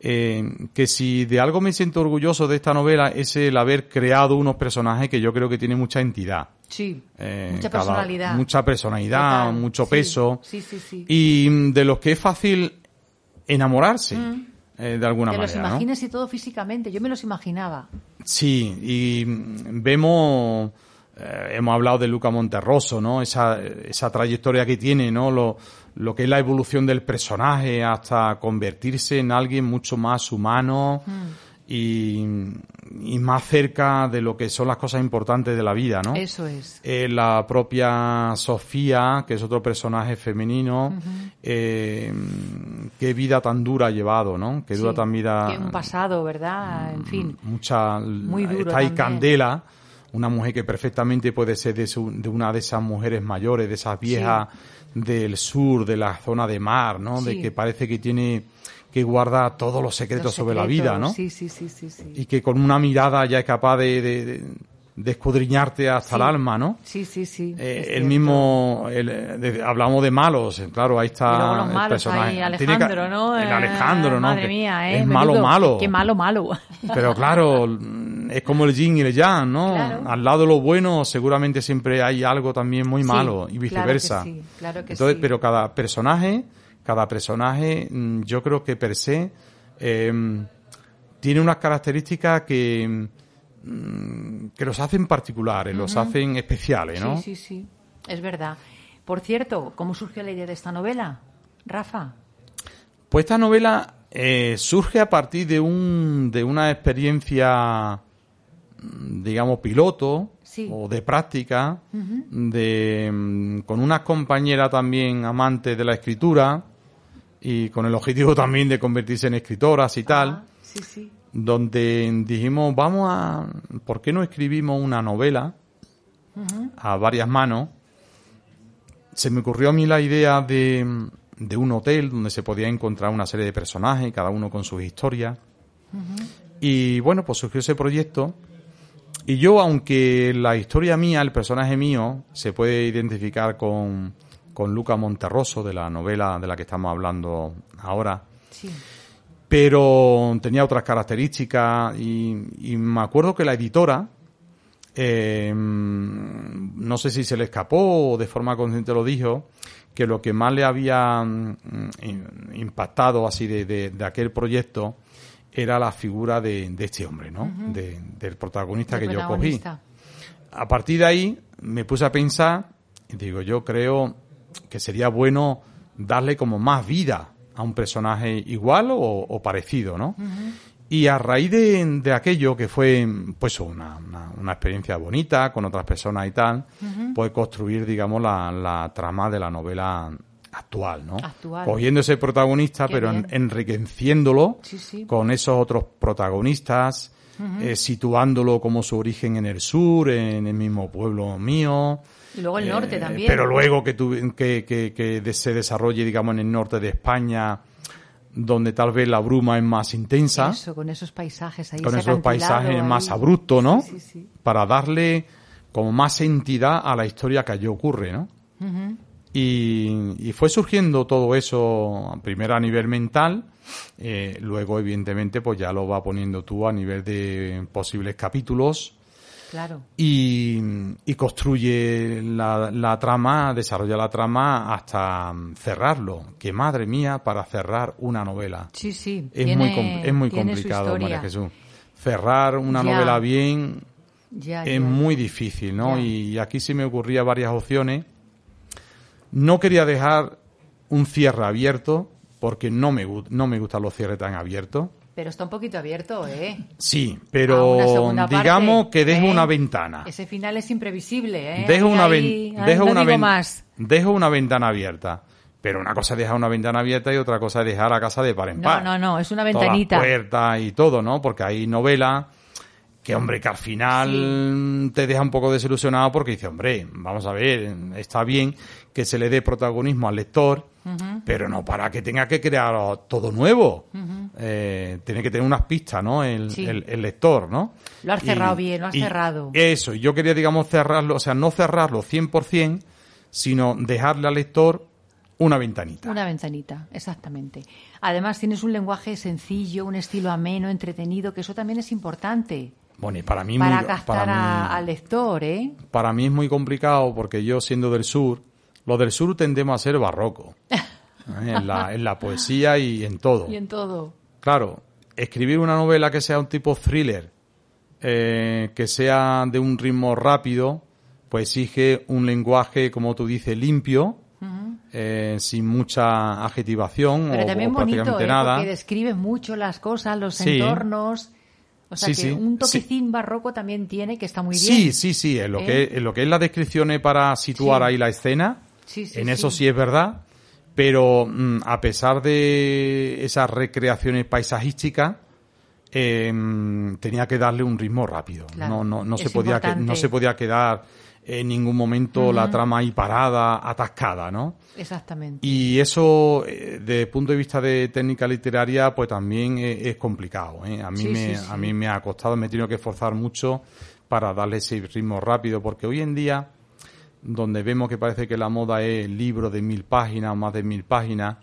eh, que si de algo me siento orgulloso de esta novela es el haber creado unos personajes que yo creo que tienen mucha entidad. Sí, Eh, mucha cada- personalidad. mucha personalidad, Total, mucho sí, peso. Sí, sí, sí. Y mm, de los que es fácil enamorarse, Mm. eh, de alguna Te los manera. ¿no? imaginas y todo físicamente, yo me los imaginaba. Sí, y mm, vemos, hemos hablado de Luca Monterroso, ¿no? Esa, esa trayectoria que tiene, ¿no? Lo, lo que es la evolución del personaje hasta convertirse en alguien mucho más humano y, y más cerca de lo que son las cosas importantes de la vida, ¿no? Eso es. Eh, la propia Sofía, que es otro personaje femenino, eh, qué vida tan dura ha llevado, ¿no? Qué dura Sí, tan vida que un pasado, ¿verdad? En fin. mucha Muy duro está ahí. Candela una mujer que perfectamente puede ser de, su- de una de esas mujeres mayores de esas viejas del sur de la zona de mar no de que parece que tiene que guarda todos los secretos Los sobre la vida no Sí, sí, sí, sí. sí. y que con una mirada ya es capaz de, de, de- de escudriñarte hasta Sí. el alma no Sí, sí, sí. eh, el mismo, el, de- hablamos de malos, eh, claro, ahí está Y luego los el malos personaje. ahí, Tiene que- Alejandro, ¿no? El Eh, Alejandro, ¿no? Madre Que mía, ¿eh? Es malo, malo. Qué malo, malo. Pero claro, es como el yin y el yang, ¿no? Claro. Al lado de lo bueno seguramente siempre hay algo también muy Sí, malo y claro viceversa. que sí, claro que Entonces, sí. pero cada personaje, cada personaje, mm, yo creo que per se eh, tiene unas características que mm, que los hacen particulares, los hacen especiales, ¿no? Sí, sí, sí. Es verdad. Por cierto, ¿cómo surgió la idea de esta novela? Rafa. Pues esta novela eh, surge a partir de un de una experiencia mm, digamos piloto Sí. o de práctica de mm, con una compañera también amante de la escritura y con el objetivo también de convertirse en escritoras y tal Sí, sí. Donde dijimos vamos a ¿por qué no escribimos una novela a varias manos se me ocurrió a mí la idea de, de un hotel donde se podía encontrar una serie de personajes, cada uno con sus historias. Y bueno, pues surgió ese proyecto. Y yo, aunque la historia mía, el personaje mío, se puede identificar con, con Luca Monterroso, de la novela de la que estamos hablando ahora, Sí. Pero tenía otras características y, y me acuerdo que la editora, eh, no sé si se le escapó o de forma consciente lo dijo, que lo que más le había mm, impactado así de, de- de aquel proyecto era la figura de, de este hombre, ¿no? De- del protagonista que yo cogí. A partir de ahí me puse a pensar y digo, yo creo que sería bueno darle como más vida a un personaje igual o, o parecido, ¿no? Y a raíz de, de aquello que fue pues una, una, una experiencia bonita con otras personas y tal, Ujú. pues construir, digamos, la, la trama de la novela actual, ¿no? Actual. Cogiendo ese protagonista, Qué pero en- enriqueciéndolo Sí, sí. con esos otros protagonistas, eh, situándolo como su origen en el sur, en el mismo pueblo mío. Y luego el norte Eh, también. Pero luego que, tu- que, que, que se desarrolle, digamos, en el norte de España, donde tal vez la bruma es más intensa, Eso, con esos paisajes ahí. con esos paisajes ahí. más abruptos, ¿no? Sí, sí, sí. Para darle como más entidad a la historia que allí ocurre, ¿no? Y fue surgiendo todo eso, primero a nivel mental, eh, luego evidentemente pues ya lo va poniendo tú a nivel de posibles capítulos Claro. y, y construye la, la trama, desarrolla la trama hasta cerrarlo. Que madre mía, para cerrar una novela. Sí, sí. Es tiene- muy, es muy complicado. María Jesús. Cerrar una Ya. novela bien Ya, es ya. muy difícil, ¿no? Y aquí se me ocurría varias opciones. No quería dejar un cierre abierto porque no me, no me gustan los cierres tan abiertos. Pero está un poquito abierto, ¿eh? Sí, pero parte, digamos que dejo ¿eh? una ventana. Ese final es imprevisible, ¿eh? Dejo una, ahí- dejo no una ven- más. dejo una ventana abierta. Pero una cosa es dejar una ventana abierta y otra cosa es dejar la casa de par en No, par. no, no, es una Todas las ventanita. puertas y todo, ¿no? Porque hay novelas que hombre, que al final te deja un poco desilusionado porque dice, hombre, vamos a ver, está bien que se le dé protagonismo al lector, pero no para que tenga que crear todo nuevo. Eh, tiene que tener unas pistas, ¿no? El, el, lector, ¿no? Lo has cerrado bien, lo has cerrado. Eso, yo quería, digamos, cerrarlo, o sea, no cerrarlo 100%, sino dejarle al lector una ventanita. Una ventanita, exactamente. Además, tienes un lenguaje sencillo, un estilo ameno, entretenido, que eso también es importante. Bueno, y para mí para captar al lector, ¿eh? Para mí es muy complicado porque yo siendo del sur, los del sur tendemos a ser barroco. ¿eh? en, la, en la poesía y en todo. Y en todo. Claro, escribir una novela que sea un tipo thriller, eh, que sea de un ritmo rápido, pues exige un lenguaje, como tú dices, limpio, eh, sin mucha adjetivación Pero o, también prácticamente bonito, ¿eh? nada. Porque describe mucho las cosas, los entornos. O sea Sí, que sí, un toquecín barroco también tiene que está muy bien. Sí, sí, sí, en lo, ¿Eh? que, en lo que es las descripciones para situar ahí la escena, Sí, sí, en eso sí. es verdad, pero mm, a pesar de esas recreaciones paisajísticas, eh, mm, tenía que darle un ritmo rápido. Claro, no, no, no, se podía que, no se podía quedar en ningún momento la trama ahí parada, atascada, ¿no? Exactamente. Y eso, eh, desde el punto de vista de técnica literaria, pues también es, es complicado. ¿eh? A, mí Sí, me, sí, sí. a mí me ha costado, me he tenido que esforzar mucho para darle ese ritmo rápido, porque hoy en día, donde vemos que parece que la moda es libro de mil páginas o más de mil páginas,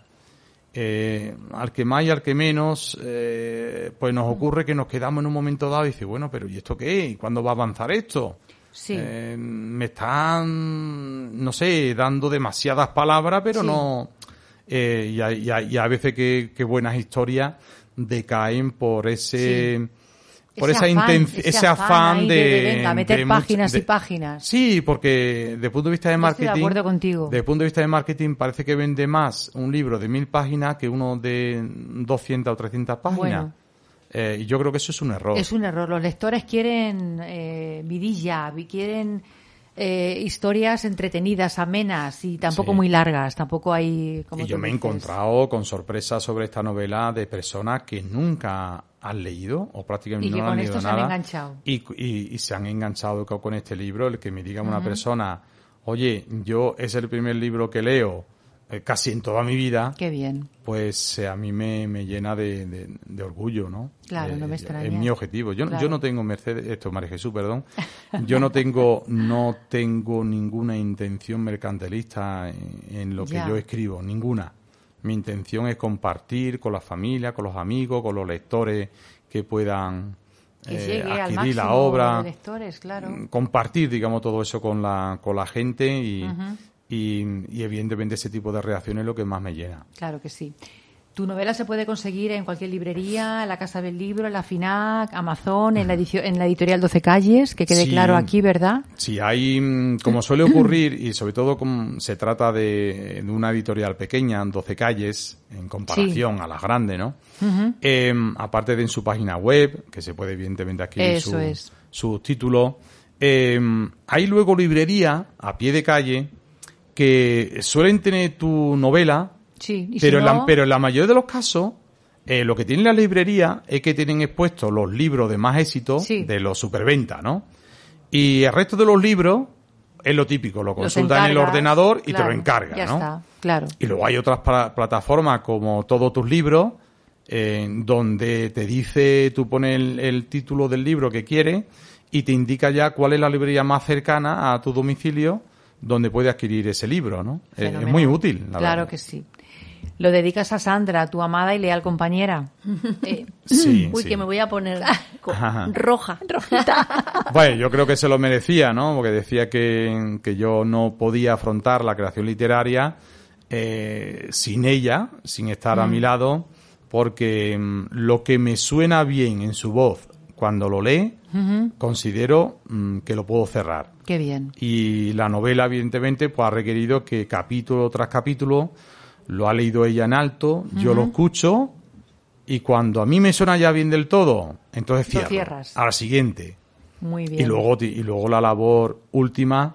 eh, al que más y al que menos, eh, pues nos ocurre que nos quedamos en un momento dado y dice, bueno, pero ¿y esto qué? ¿Y cuándo va a avanzar esto? Sí. Eh, me están, no sé, dando demasiadas palabras, pero Sí. no. eh, y, a, y a- y a veces que, que buenas historias decaen por ese. Por Ese esa afán, intención, ese ese afán de, de- de, venga, meter de páginas y de- páginas. Sí, porque desde el punto de vista de estoy de marketing, acuerdo contigo. el punto de vista de marketing parece que vende más un libro de mil páginas que uno de 200 o 300 páginas. Bueno. Eh, y yo creo que eso es un error. Es un error. Los lectores quieren eh, vidilla, vi- quieren eh, historias entretenidas, amenas y tampoco Sí. muy largas. Tampoco hay. Como y yo me he encontrado con sorpresas sobre esta novela de personas que nunca han leído o prácticamente Y que no han con leído esto se han enganchado. y, y- y se han enganchado co- con este libro. El que me diga una persona, oye, yo es el primer libro que leo casi en toda mi vida, Qué bien. pues eh, a mí me, me llena de, de- de orgullo, ¿no? Claro, Eh, no me Es extraña. mi objetivo. Yo, Claro. yo no tengo Mercedes, esto, María Jesús, perdón. Yo no tengo, no tengo ninguna intención mercantilista en, en lo que Ya. yo escribo, ninguna. Mi intención es compartir con la familia, con los amigos, con los lectores que puedan Que eh, adquirir la obra, lectores, claro. compartir, digamos, todo eso con la, con la gente y. y, y evidentemente ese tipo de reacciones es lo que más me llena. Claro que sí. Tu novela se puede conseguir en cualquier librería, en la Casa del Libro, en la FINAC, Amazon, en la, edición, en la editorial 12 Calles, que quede Sí. claro aquí, ¿verdad? Sí, hay, mm, como suele ocurrir, y sobre todo como se trata de, de una editorial pequeña, 12 calles, en comparación a las grandes, ¿no? Eh, aparte de en su página web, que se puede evidentemente adquirir su- es. sus títulos, eh, hay luego librería a pie de calle que suelen tener tu novela, Sí, y pero, si la, pero en la mayoría de los casos, eh, lo que tiene la librería es que tienen expuestos los libros de más éxito Sí. de los superventa, ¿no? Y el resto de los libros es lo típico, lo los consultas en el ordenador y te lo encarga, Ya ¿no? está, claro. Y luego hay otras pla- plataformas como todos tus libros, eh, donde te dice, tú pones el, el título del libro que quieres y te indica ya cuál es la librería más cercana a tu domicilio donde puedes adquirir ese libro, ¿no? Eh, es muy útil, la Claro verdad. que sí. Lo dedicas a Sandra, tu amada y leal compañera. Eh, Sí, Uy, sí. que me voy a poner Ajá. roja. Bueno, yo creo que se lo merecía, ¿no? Porque decía que, que yo no podía afrontar la creación literaria eh, sin ella, sin estar a Mm. mi lado, porque mm, lo que me suena bien en su voz cuando lo lee, considero mm, que lo puedo cerrar. Qué bien. Y la novela, evidentemente, pues ha requerido que capítulo tras capítulo lo ha leído ella en alto, yo lo escucho y cuando a mí me suena ya bien del todo, entonces Lo cierro. cierras. A la siguiente. Muy bien. Y luego, y luego la labor última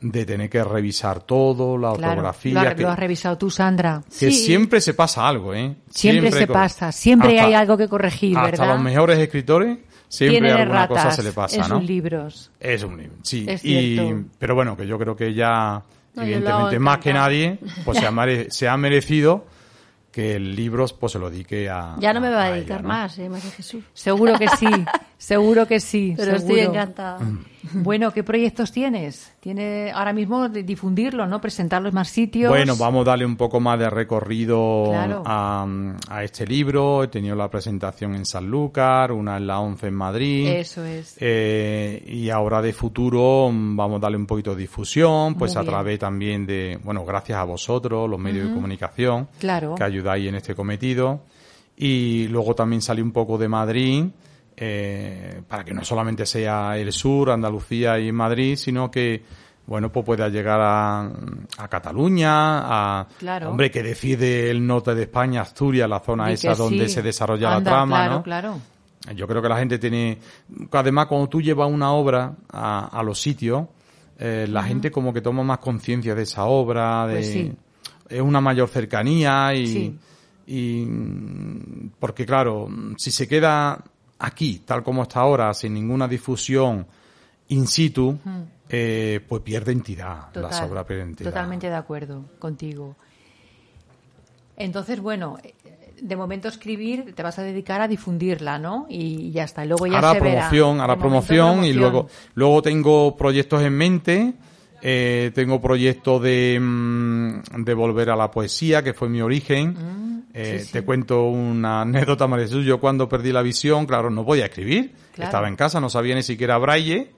de tener que revisar todo, la Claro, ortografía, lo, ha- que, lo has revisado tú, Sandra. que siempre se pasa algo, ¿eh? Siempre, se pasa, siempre hasta- hay algo que corregir, Hasta ¿verdad? los mejores escritores siempre Tiene alguna cosa se le pasa, en ¿no? sus libros. Es un libro, sí. Es y, pero bueno, que yo creo que No, hago evidentemente, más que nadie, pues se ha, mere- se ha merecido que el libro pues se lo dedique a. Ya no me va a ella, dedicar ¿no? más, ¿eh? María Jesús. Seguro que sí, seguro que sí. Pero estoy encantada. Bueno, ¿qué proyectos tienes? Tiene ahora mismo de difundirlo, ¿no? Presentarlo en más sitios. Bueno, vamos a darle un poco más de recorrido Claro. a, a este libro. He tenido la presentación en Sanlúcar, una en la 11 en Madrid. Eso es. Eh, y ahora de futuro mm, vamos a darle un poquito de difusión, pues a través también de, bueno, gracias a vosotros, los medios de comunicación, Claro. que ayudáis en este cometido. Y luego también salí un poco de Madrid, eh, para que no solamente sea el sur, Andalucía y Madrid, sino que, bueno, pues pueda llegar a, a Cataluña, a, Claro. hombre, que decide el norte de España, Asturias, la zona esa donde se desarrolla Anda, la trama, claro, ¿no? Claro, Yo creo que la gente tiene, además cuando tú llevas una obra a, a los sitios, eh, la gente como que toma más conciencia de esa obra, de Pues sí. es una mayor cercanía y, Sí. y porque claro, si se queda aquí tal como está ahora, sin ninguna difusión in situ, eh, pues pierde entidad, Total, obras pierden entidad. Totalmente de acuerdo contigo. Entonces, bueno, de momento escribir, te vas a dedicar a difundirla, ¿no? Y ya está. Luego ya ahora se verá. promoción, De momento, promoción, y luego luego tengo proyectos en mente. eh, tengo proyectos de, mm, de volver a la poesía, que fue mi origen. Eh, sí, sí. Te cuento una anécdota, María Jesús. Yo cuando perdí la visión, claro, no podía escribir. Claro. Estaba en casa, no sabía ni siquiera braille.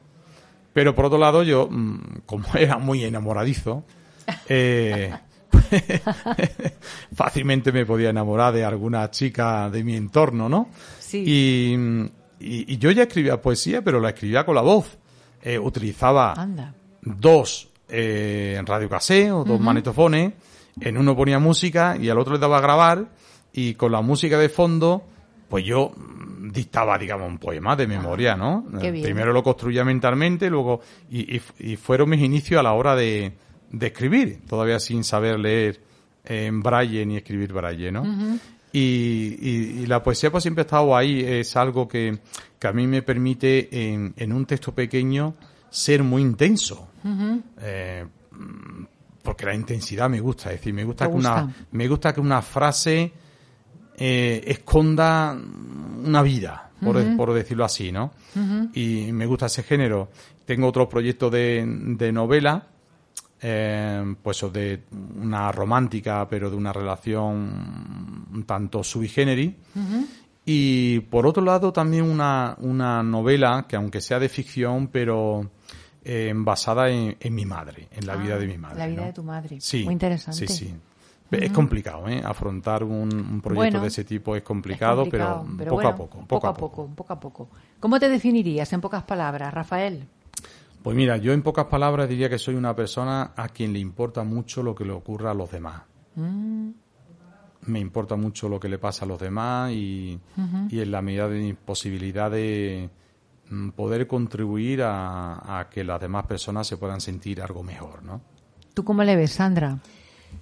Pero por otro lado, yo, mm, como era muy enamoradizo, eh, fácilmente me podía enamorar de alguna chica de mi entorno, ¿no? Sí. Y, y- y yo ya escribía poesía, pero la escribía con la voz. Eh, utilizaba Anda. dos eh, radiocassé o dos manetofones, en uno ponía música y al otro le daba a grabar y con la música de fondo, pues yo dictaba, digamos, un poema de memoria, ¿no? bien. Primero lo construía mentalmente, luego, y, y- y fueron mis inicios a la hora de, de escribir, todavía sin saber leer en braille ni escribir braille, ¿no? y, y- y la poesía pues siempre ha estado ahí, es algo que, que a mí me permite en, en un texto pequeño ser muy intenso. Eh, porque la intensidad me gusta, es decir, me gusta, ¿Te que una, me gusta que una frase eh, esconda una vida, por, por decirlo así, ¿no? Y me gusta ese género. Tengo otro proyecto de, de novela, eh, pues de una romántica, pero de una relación un tanto sui generis. Y por otro lado también una, una novela que aunque sea de ficción, pero eh, basada en, en mi madre, en la vida de mi madre. Ah, La vida ¿no? de tu madre. Sí, Muy interesante. Sí, sí. Es complicado, ¿eh? Afrontar un, un proyecto Bueno, de ese tipo es Es complicado, pero, poco, bueno, a poco, poco a poco. poco, a poco. ¿Cómo te definirías en pocas palabras, Rafael? Pues mira, yo en pocas palabras diría que soy una persona a quien le importa mucho lo que le ocurra a los demás. Mm. Me importa mucho lo que le pasa a los demás y, y en la medida de mis posibilidades poder contribuir a, a que las demás personas se puedan sentir algo mejor, ¿no? ¿Tú cómo le ves, Sandra?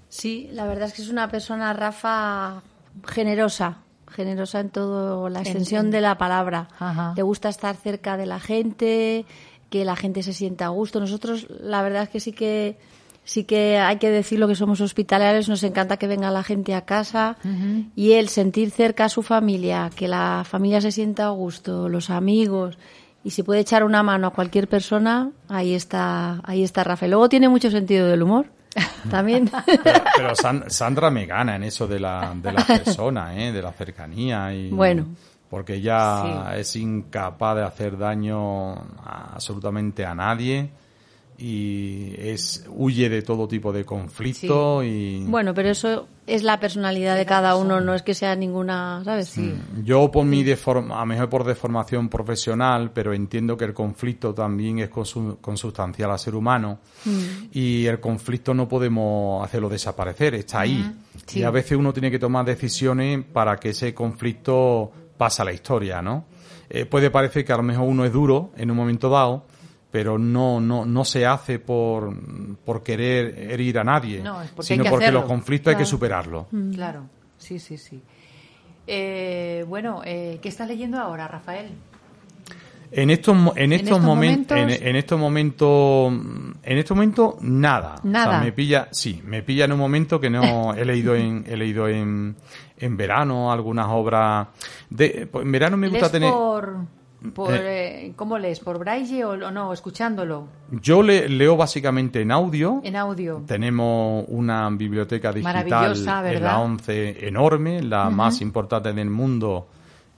Sí, la verdad es que es una persona, Rafa, generosa, generosa en toda la extensión en- de la palabra. Ajá. Le gusta estar cerca de la gente, que la gente se sienta a gusto. Nosotros, la verdad es que sí que sí que hay que decirlo que somos hospitalarios, nos encanta que venga la gente a casa y el sentir cerca a su familia, que la familia se sienta a gusto, los amigos y si puede echar una mano a cualquier persona, ahí está, ahí está Rafael. Luego tiene mucho sentido del humor. También. Pero, pero San- Sandra me gana en eso de la, de la persona, ¿eh? de la cercanía. Y, Bueno. Porque ella es incapaz de hacer daño a- absolutamente a nadie y es huye de todo tipo de conflicto y Bueno, pero eso es la personalidad de cada uno, no es que sea ninguna, ¿sabes? Sí. yo por mi deform- a mejor por deformación profesional, pero entiendo que el conflicto también es consu- consustancial al ser humano y el conflicto no podemos hacerlo desaparecer, está ahí. Sí. Y a veces uno tiene que tomar decisiones para que ese conflicto pase a la historia, ¿no? Eh, puede parecer que a lo mejor uno es duro en un momento dado, pero no, no, no se hace por, por querer herir a nadie, No, es porque sino porque hacerlo. los conflictos hay que superarlos. Claro, sí, sí, sí. Eh, bueno, eh, ¿qué estás leyendo ahora, Rafael? En estos, en estos, momentos, en, estos momentos, en estos momentos, nada. Nada. me pilla, sí, me pilla en un momento que no he leído en, he leído en, en verano algunas obras de, pues, en verano me gusta tener. Por, por eh, eh, ¿Cómo lees? ¿Por braille o, no? Escuchándolo. Yo le, leo básicamente en audio. En audio. Tenemos una biblioteca digital en la 11 enorme, la más importante del mundo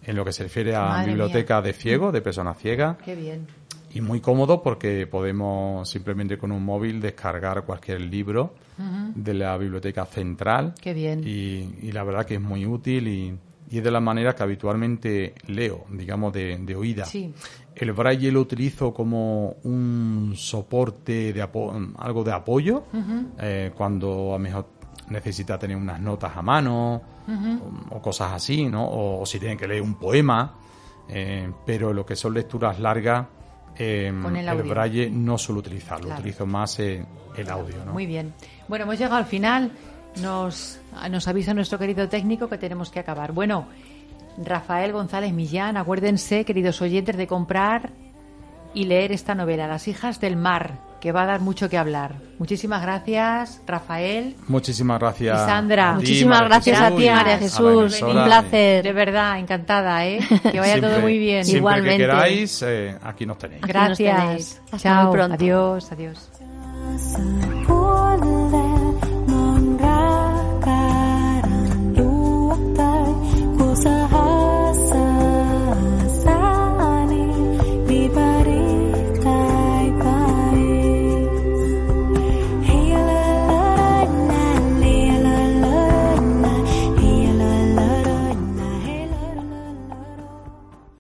en lo que se refiere a biblioteca de ciegos, de personas ciegas. Qué bien. Y muy cómodo porque podemos simplemente con un móvil descargar cualquier libro de la biblioteca central. Qué bien. Y, la verdad que es muy útil y, es de las maneras que habitualmente leo, digamos, de, de oída. Sí. El braille lo utilizo como un soporte de algo de apoyo eh, cuando a lo mejor necesita tener unas notas a mano o, cosas así, ¿no? O, si tiene que leer un poema, eh, pero lo que son lecturas largas, eh, el, braille no suelo utilizarlo, utilizo más el audio, ¿no? Muy bien. Bueno, hemos llegado al final. Nos, nos avisa nuestro querido técnico que tenemos que acabar. Bueno, Rafael González Millán, acuérdense, queridos oyentes, de comprar y leer esta novela, Las hijas del mar, que va a dar mucho que hablar. Muchísimas gracias, Rafael. Muchísimas gracias. Y Sandra. Muchísimas gracias a ti, María Jesús. Un placer. De verdad, encantada, ¿eh? Que vaya todo muy bien. Siempre Igualmente. que queráis, eh, aquí nos tenéis. Gracias. Hasta Chao. Adiós, adiós. 的好